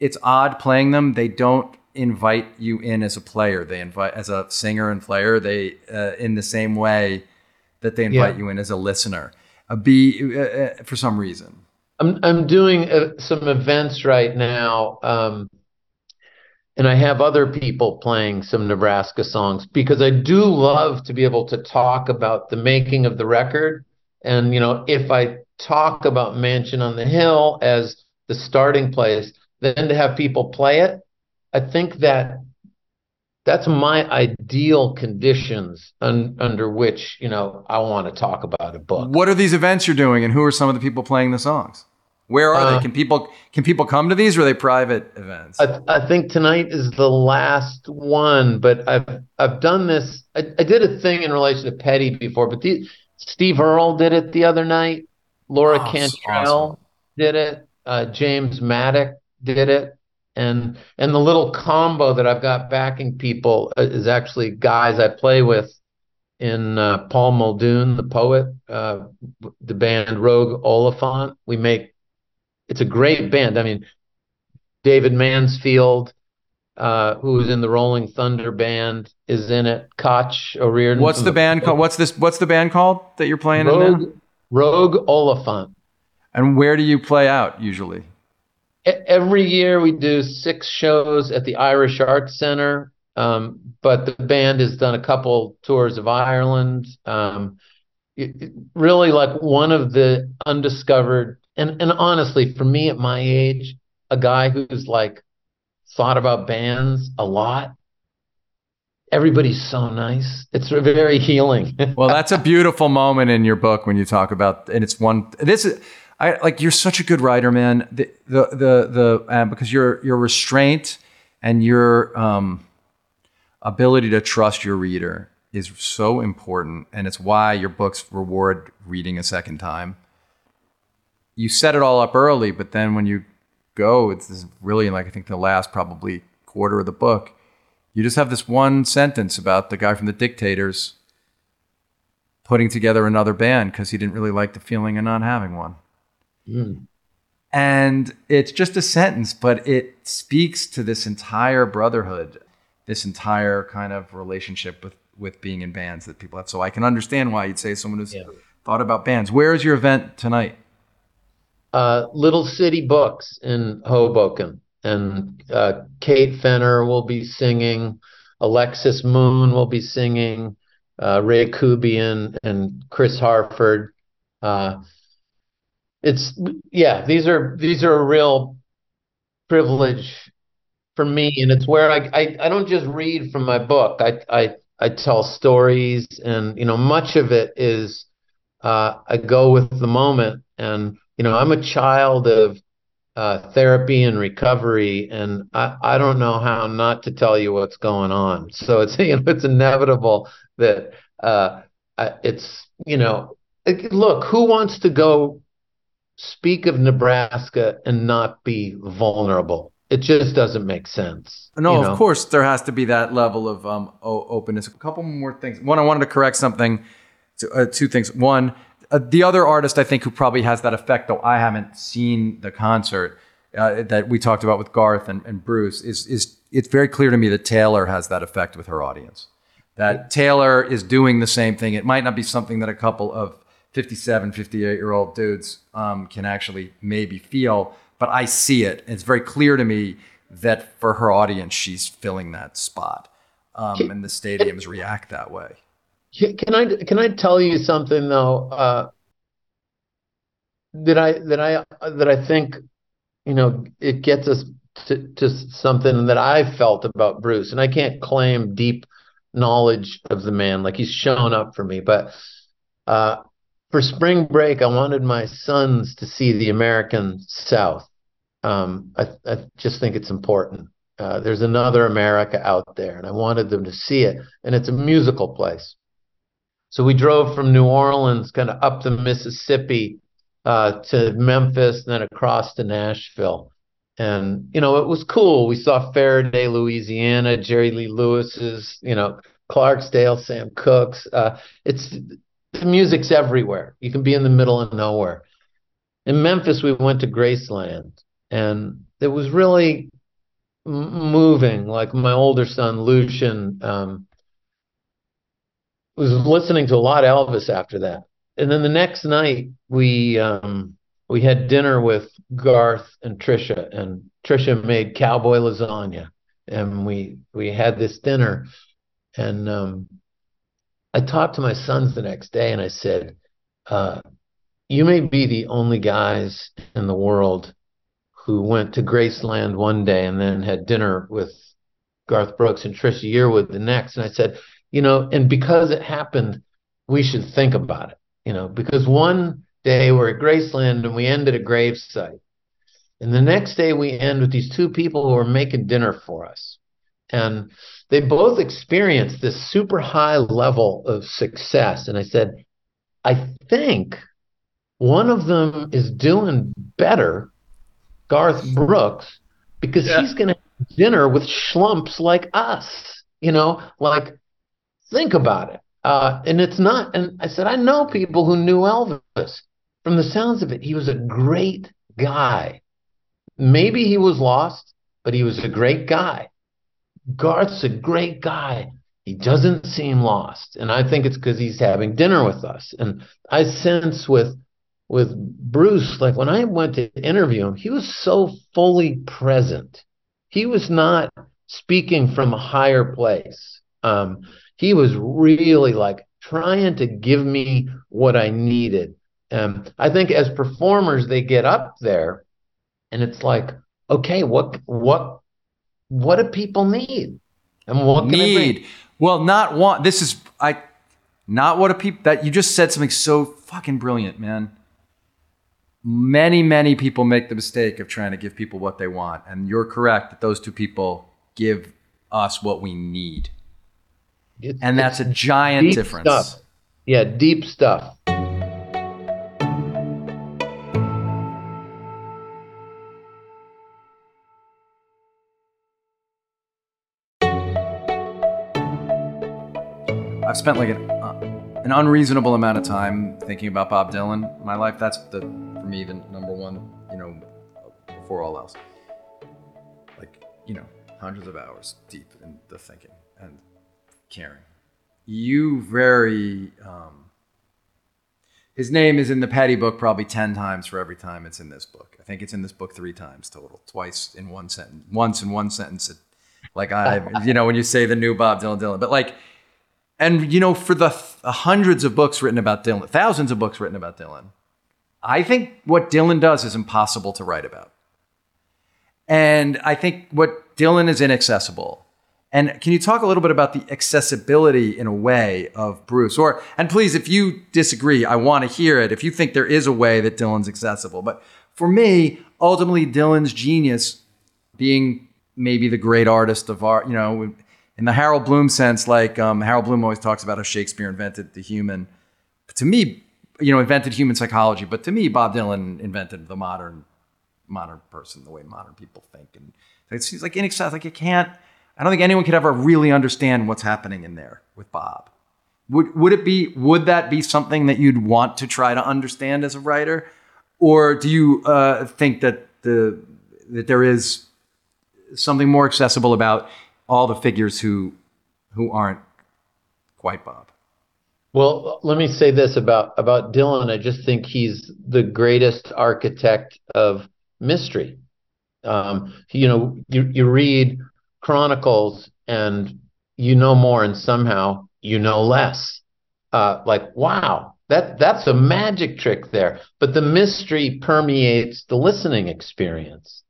it's odd playing them. They don't invite you in as a player. They invite as a singer and player. They uh, in the same way that they invite yeah. you in as a listener. Uh, be uh, for some reason. I'm I'm doing uh, some events right now, um, and I have other people playing some Nebraska songs because I do love to be able to talk about the making of the record. And you know, if I talk about Mansion on the Hill as the starting place, then to have people play it I think that that's my ideal conditions un, under which you know I want to talk about a book. What are these events you're doing, and who are some of the people playing the songs? Where are uh, they? Can people can people come to these, or are they private events? I, I, think tonight is the last one, but I've I've done this. I, I did a thing in relation to Petty before, but the, Steve Earle did it the other night. Laura oh, Cantrell awesome. did it. Uh, James Maddock did it and and the little combo that I've got backing people uh, is actually guys I play with in uh, Paul Muldoon, the poet, uh, the band Rogue Oliphant. We make it's a great band. I mean, David Mansfield, uh, who's in the Rolling Thunder band, is in it. Cait O'Riordan. What's the, the band called? What's this? What's the band called that you're playing Rogue, in now? Rogue Oliphant. And where do you play out usually? Every year we do six shows at the Irish Arts Center, um, but the band has done a couple tours of Ireland. Um, it, it really, like one of the undiscovered, and and honestly, for me at my age, a guy who's like thought about bands a lot. Everybody's so nice. It's very healing. well, that's a beautiful moment in your book when you talk about, and it's one. This is I like you're such a good writer, man. The the the, the uh, because your your restraint and your um, ability to trust your reader is so important, and it's why your books reward reading a second time. You set it all up early, but then when you go, it's really like I think the last probably quarter of the book. You just have this one sentence about the guy from the Dictators putting together another band because he didn't really like the feeling of not having one. Mm. And it's just a sentence, but it speaks to this entire brotherhood, this entire kind of relationship with with being in bands that people have. So I can understand why you'd say someone who's Yeah. thought about bands. Where is your event tonight? Uh, Little City Books in Hoboken, and uh, Kate Fenner will be singing. Alexis Moon will be singing. Uh, Ray Kubian and Chris Harford. It's yeah, these are these are a real privilege for me, and it's where I I, I don't just read from my book. I I I tell stories, and you know, much of it is uh, I go with the moment, and you know, I'm a child of uh, therapy and recovery, and I, I don't know how not to tell you what's going on. So it's you know it's inevitable that uh, it's you know look who wants to go speak of Nebraska and not be vulnerable? It just doesn't make sense. No, you of course there has to be that level of um, o- openness. A couple more things. One, I wanted to correct something. To, uh, two things. One, uh, the other artist I think who probably has that effect, though I haven't seen the concert uh, that we talked about with Garth and, and Bruce, is is it's very clear to me that Taylor has that effect with her audience. That Taylor is doing the same thing. It might not be something that a couple of 57, 58 year old dudes um, can actually maybe feel, but I see it. It's very clear to me that for her audience, she's filling that spot. Um, and the stadiums react that way. Can I can I tell you something though? Uh, that I that I that I think you know it gets us to, to something that I felt about Bruce, and I can't claim deep knowledge of the man like he's shown up for me, but uh, for spring break, I wanted my sons to see the American South. Um, I, I just think it's important. Uh, there's another America out there, and I wanted them to see it, and it's a musical place. So we drove from New Orleans, kind of up the Mississippi uh, to Memphis, and then across to Nashville. And you know, it was cool. We saw Ferriday, Louisiana, Jerry Lee Lewis's, you know, Clarksdale, Sam Cooke's. Uh, it's the music's everywhere. You can be in the middle of nowhere. In Memphis, we went to Graceland, and it was really moving. Like my older son, Lucian, um, was listening to a lot of Elvis after that. And then the next night, we um, we had dinner with Garth and Trisha, and Trisha made cowboy lasagna, and we we had this dinner, and um, I talked to my sons the next day, and I said, uh, "You may be the only guys in the world who went to Graceland one day and then had dinner with Garth Brooks and Trisha Yearwood the next." And I said, "You know, and because it happened, we should think about it." You know, because one day we're at Graceland and we end at a gravesite. And the next day we end with these two people who are making dinner for us. And they both experienced this super high level of success. And I said, I think one of them is doing better, Garth Brooks, because Yeah. he's going to have dinner with schlumps like us. You know, like, think about it. Uh, and it's not, and I said, I know people who knew Elvis. From the sounds of it, he was a great guy. Maybe he was lost, but he was a great guy. Garth's a great guy. He doesn't seem lost. And I think it's because he's having dinner with us. And I sense with with Bruce, like when I went to interview him, he was so fully present. He was not speaking from a higher place. Um, he was really like trying to give me what I needed. Um, I think as performers, they get up there and it's like, okay, what what what do people need? And what can I bring? Need. Well, not want. This is I. Not what a people that you just said something so fucking brilliant, man. Many, many people make the mistake of trying to give people what they want, and you're correct that those two people give us what we need, It's- and that's a giant difference. stuff. Yeah, deep stuff. Spent like an, uh, an unreasonable amount of time thinking about Bob Dylan my life. That's the for me the number one, you know, before all else. Like you know, hundreds of hours deep in the thinking and caring. you very um, his name is in the Petty book probably 10 times for every time it's in this book. I think it's in this book three times total, twice in one sentence, once in one sentence. Like I, you know, when you say the new Bob Dylan, Dylan, but like, and you know, for the th- uh, hundreds of books written about Dylan, thousands of books written about Dylan, I think what Dylan does is impossible to write about. And I think what Dylan is inaccessible. And can you talk a little bit about the accessibility in a way of Bruce? Or and please, if you disagree, I want to hear it. If you think there is a way that Dylan's accessible, but for me, ultimately, Dylan's genius, being maybe the great artist of art, you know, in the Harold Bloom sense, like um, Harold Bloom always talks about how Shakespeare invented the human. But to me, you know, invented human psychology. But to me, Bob Dylan invented the modern modern person, the way modern people think, and it seems like inaccessible. Like you can't. I don't think anyone could ever really understand what's happening in there with Bob. Would would it be? Would that be something that you'd want to try to understand as a writer, or do you uh, think that the that there is something more accessible about all the figures who who aren't quite Bob? Well, let me say this about about Dylan. I just think he's the greatest architect of mystery. Um, you know, you you read Chronicles and you know more, and somehow you know less. Uh, like, wow, that that's a magic trick there. But the mystery permeates the listening experience.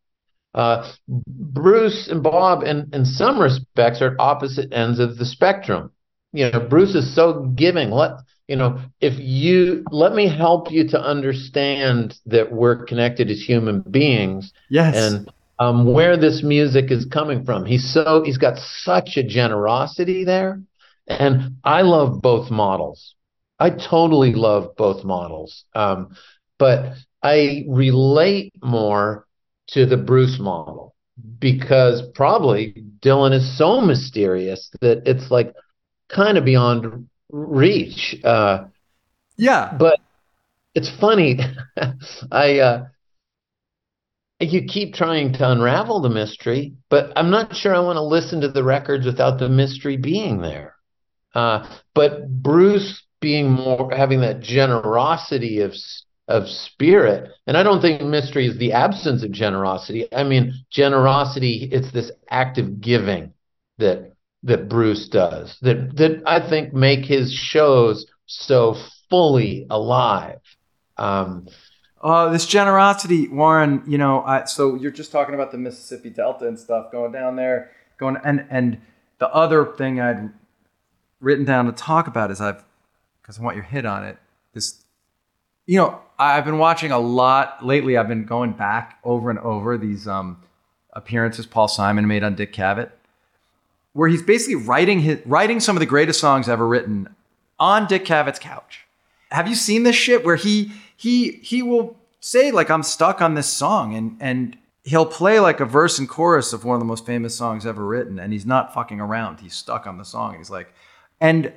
Uh, Bruce and Bob, in, in some respects, are at opposite ends of the spectrum. You know, Bruce is so giving. Let you know, if you let me help you to understand that we're connected as human beings. Yes. And um, where this music is coming from. He's so he's got such a generosity there, and I love both models. I totally love both models, um, but I relate more to the Bruce model because probably Dylan is so mysterious that it's like kind of beyond reach. Uh, yeah, but it's funny. I uh, you keep trying to unravel the mystery, but I'm not sure I want to listen to the records without the mystery being there. Uh, but Bruce being more having that generosity of of spirit. And I don't think mystery is the absence of generosity. I mean, generosity, it's this act of giving that that Bruce does that that I think make his shows so fully alive. Um, uh, this generosity, Warren. You know, I, so you're just talking about the Mississippi Delta and stuff going down there, going and and the other thing I'd written down to talk about is I've because I want your hit on it. This, you know, I've been watching a lot lately. I've been going back over and over these um, appearances Paul Simon made on Dick Cavett, where he's basically writing his, writing some of the greatest songs ever written on Dick Cavett's couch. Have you seen this shit where he he he will say like I'm stuck on this song and and he'll play like a verse and chorus of one of the most famous songs ever written and he's not fucking around. He's stuck on the song. He's like and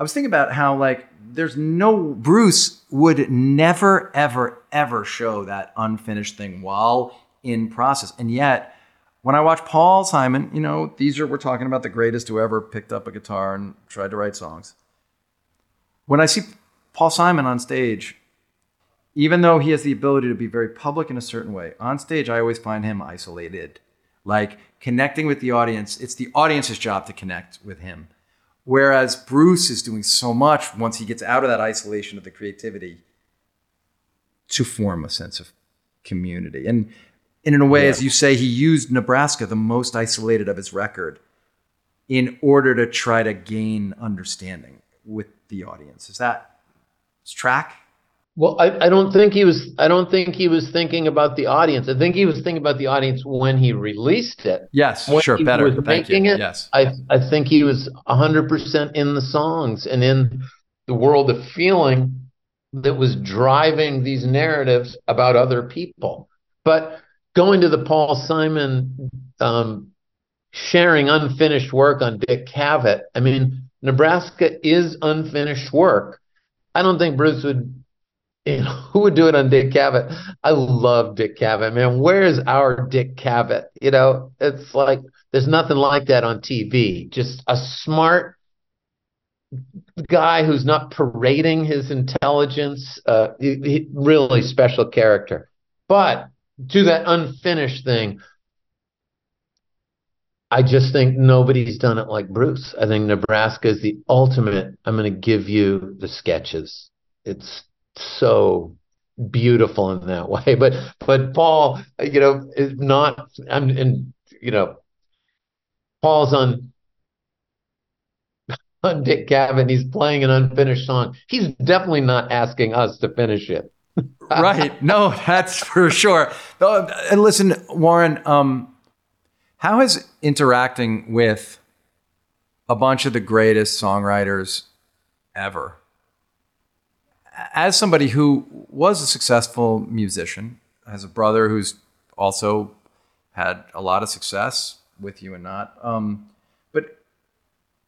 I was thinking about how like there's no Bruce would never ever ever show that unfinished thing while in process. And yet when I watch Paul Simon, you know, these are we're talking about the greatest who ever picked up a guitar and tried to write songs. When I see Paul Simon on stage, even though he has the ability to be very public in a certain way, on stage I always find him isolated. Like connecting with the audience, it's the audience's job to connect with him Whereas Bruce is doing so much once he gets out of that isolation of the creativity to form a sense of community. And, and in a way, yeah. as you say, he used Nebraska, the most isolated of his record, in order to try to gain understanding with the audience. Is that track? Well, I, I don't think he was. I don't think he was thinking about the audience. I think he was thinking about the audience when he released it. Yes, when sure, better. Was Thank making you. it. Yes, I I think he was hundred percent in the songs and in the world of feeling that was driving these narratives about other people. But going to the Paul Simon um, sharing unfinished work on Dick Cavett. I mean, Nebraska is unfinished work. I don't think Bruce would know, who would do it on Dick Cavett? I love Dick Cavett, man. Where's our Dick Cavett? You know, it's like there's nothing like that on TV. Just a smart, guy who's not parading his intelligence. Uh, he, he, really special character. But to that unfinished thing, I just think nobody's done it like Bruce. I think Nebraska is the ultimate. I'm going to give you the sketches. It's so beautiful in that way. But but Paul, you know, is not. I'm and you know, Paul's on on Dick Cavett. He's playing an unfinished song. He's definitely not asking us to finish it. right. No, that's for sure. And listen, Warren. Um, how has interacting with a bunch of the greatest songwriters ever as somebody who was a successful musician, has a brother who's also had a lot of success with you and not. Um, but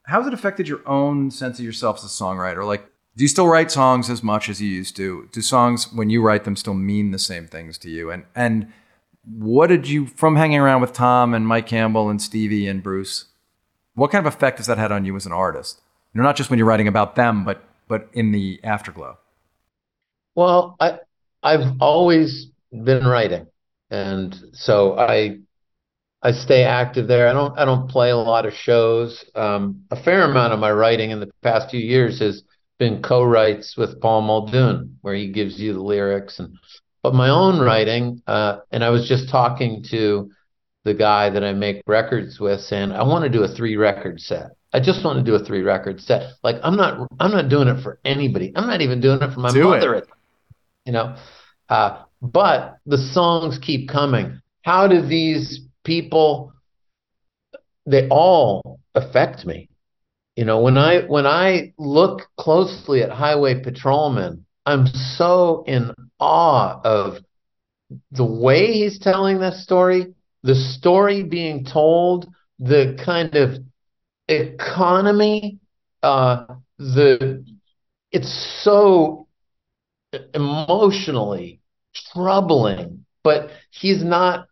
how has it affected your own sense of yourself as a songwriter? Like, do you still write songs as much as you used to? Do songs, when you write them, still mean the same things to you? And and what did you, from hanging around with Tom and Mike Campbell and Stevie and Bruce, what kind of effect has that had on you as an artist? You know, not just when you're writing about them, but but in the afterglow. Well, I I've always been writing, and so I I stay active there. I don't I don't play a lot of shows. Um, a fair amount of my writing in the past few years has been co-writes with Paul Muldoon, where he gives you the lyrics and but my own writing. Uh, and I was just talking to the guy that I make records with, saying I want to do a three record set. I just want to do a three record set. Like I'm not I'm not doing it for anybody. I'm not even doing it for my do mother. It you know. Uh, but the songs keep coming. How do these people? They all affect me. You know, when I when I look closely at Highway Patrolman, I'm so in awe of the way he's telling this story, the story being told, the kind of economy, uh, the it's so emotionally troubling, but he's not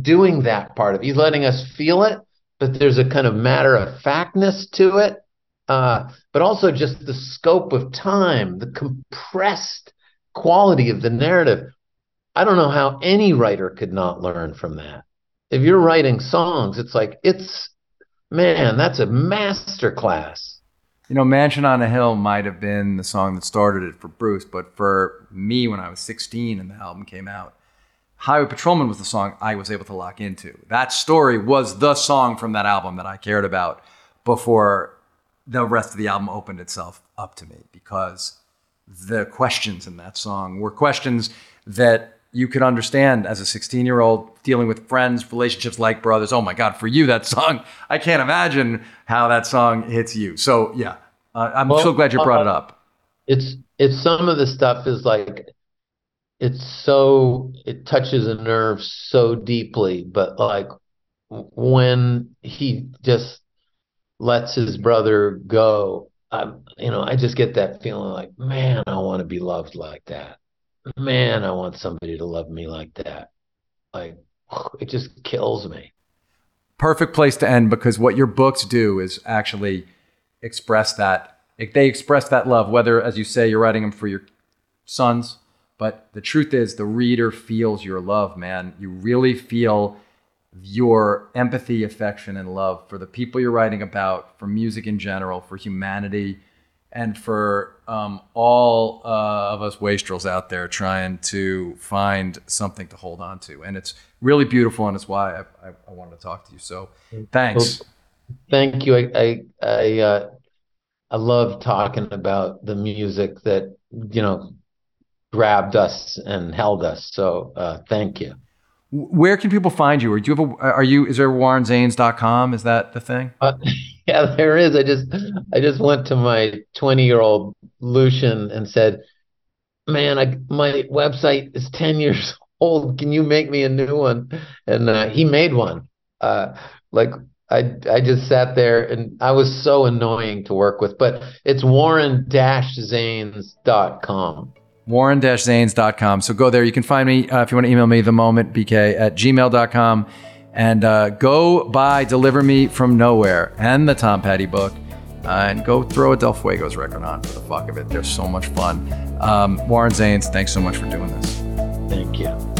doing that part of it. He's letting us feel it, but there's a kind of matter of factness to it. Uh, but also just the scope of time, the compressed quality of the narrative. I don't know how any writer could not learn from that. If you're writing songs, it's like it's man, that's a master class you know, Mansion on a Hill might have been the song that started it for Bruce, but for me, when I was 16 and the album came out, Highway Patrolman was the song I was able to lock into. That story was the song from that album that I cared about before the rest of the album opened itself up to me because the questions in that song were questions that you could understand as a 16 year old dealing with friends, relationships like brothers. Oh my God, for you, that song, I can't imagine how that song hits you. So, yeah, uh, I'm well, so glad you brought uh, it up. It's it's some of the stuff is like it's so it touches a nerve so deeply, but like when he just lets his brother go, I you know I just get that feeling like man, I want to be loved like that. Man, I want somebody to love me like that. Like it just kills me. Perfect place to end because what your books do is actually express that. They express that love, whether, as you say, you're writing them for your sons. But the truth is, the reader feels your love, man. You really feel your empathy, affection, and love for the people you're writing about, for music in general, for humanity, and for um, all uh, of us wastrels out there trying to find something to hold on to. And it's really beautiful, and it's why I, I, I wanted to talk to you. So thanks. Well, Thank you. I I I, uh, I love talking about the music that you know grabbed us and held us. So uh, thank you. Where can people find you? Or do you have a? Are you? Is there warrenzanes.com? Is that the thing? Uh, yeah, there is. I just I just went to my 20 year old Lucian and said, "Man, I, my website is 10 years old. Can you make me a new one?" And uh, he made one. Uh, like I I just sat there and I was so annoying to work with. But it's warren-zanes.com. Warren-zanes.com. So go there. You can find me uh, if you want to email me the moment bk at gmail.com. And uh, go buy Deliver Me from Nowhere and the Tom Petty book uh, and go throw a Del Fuegos record on for the fuck of it. They're so much fun. Um, Warren Zanes, thanks so much for doing this. Thank you.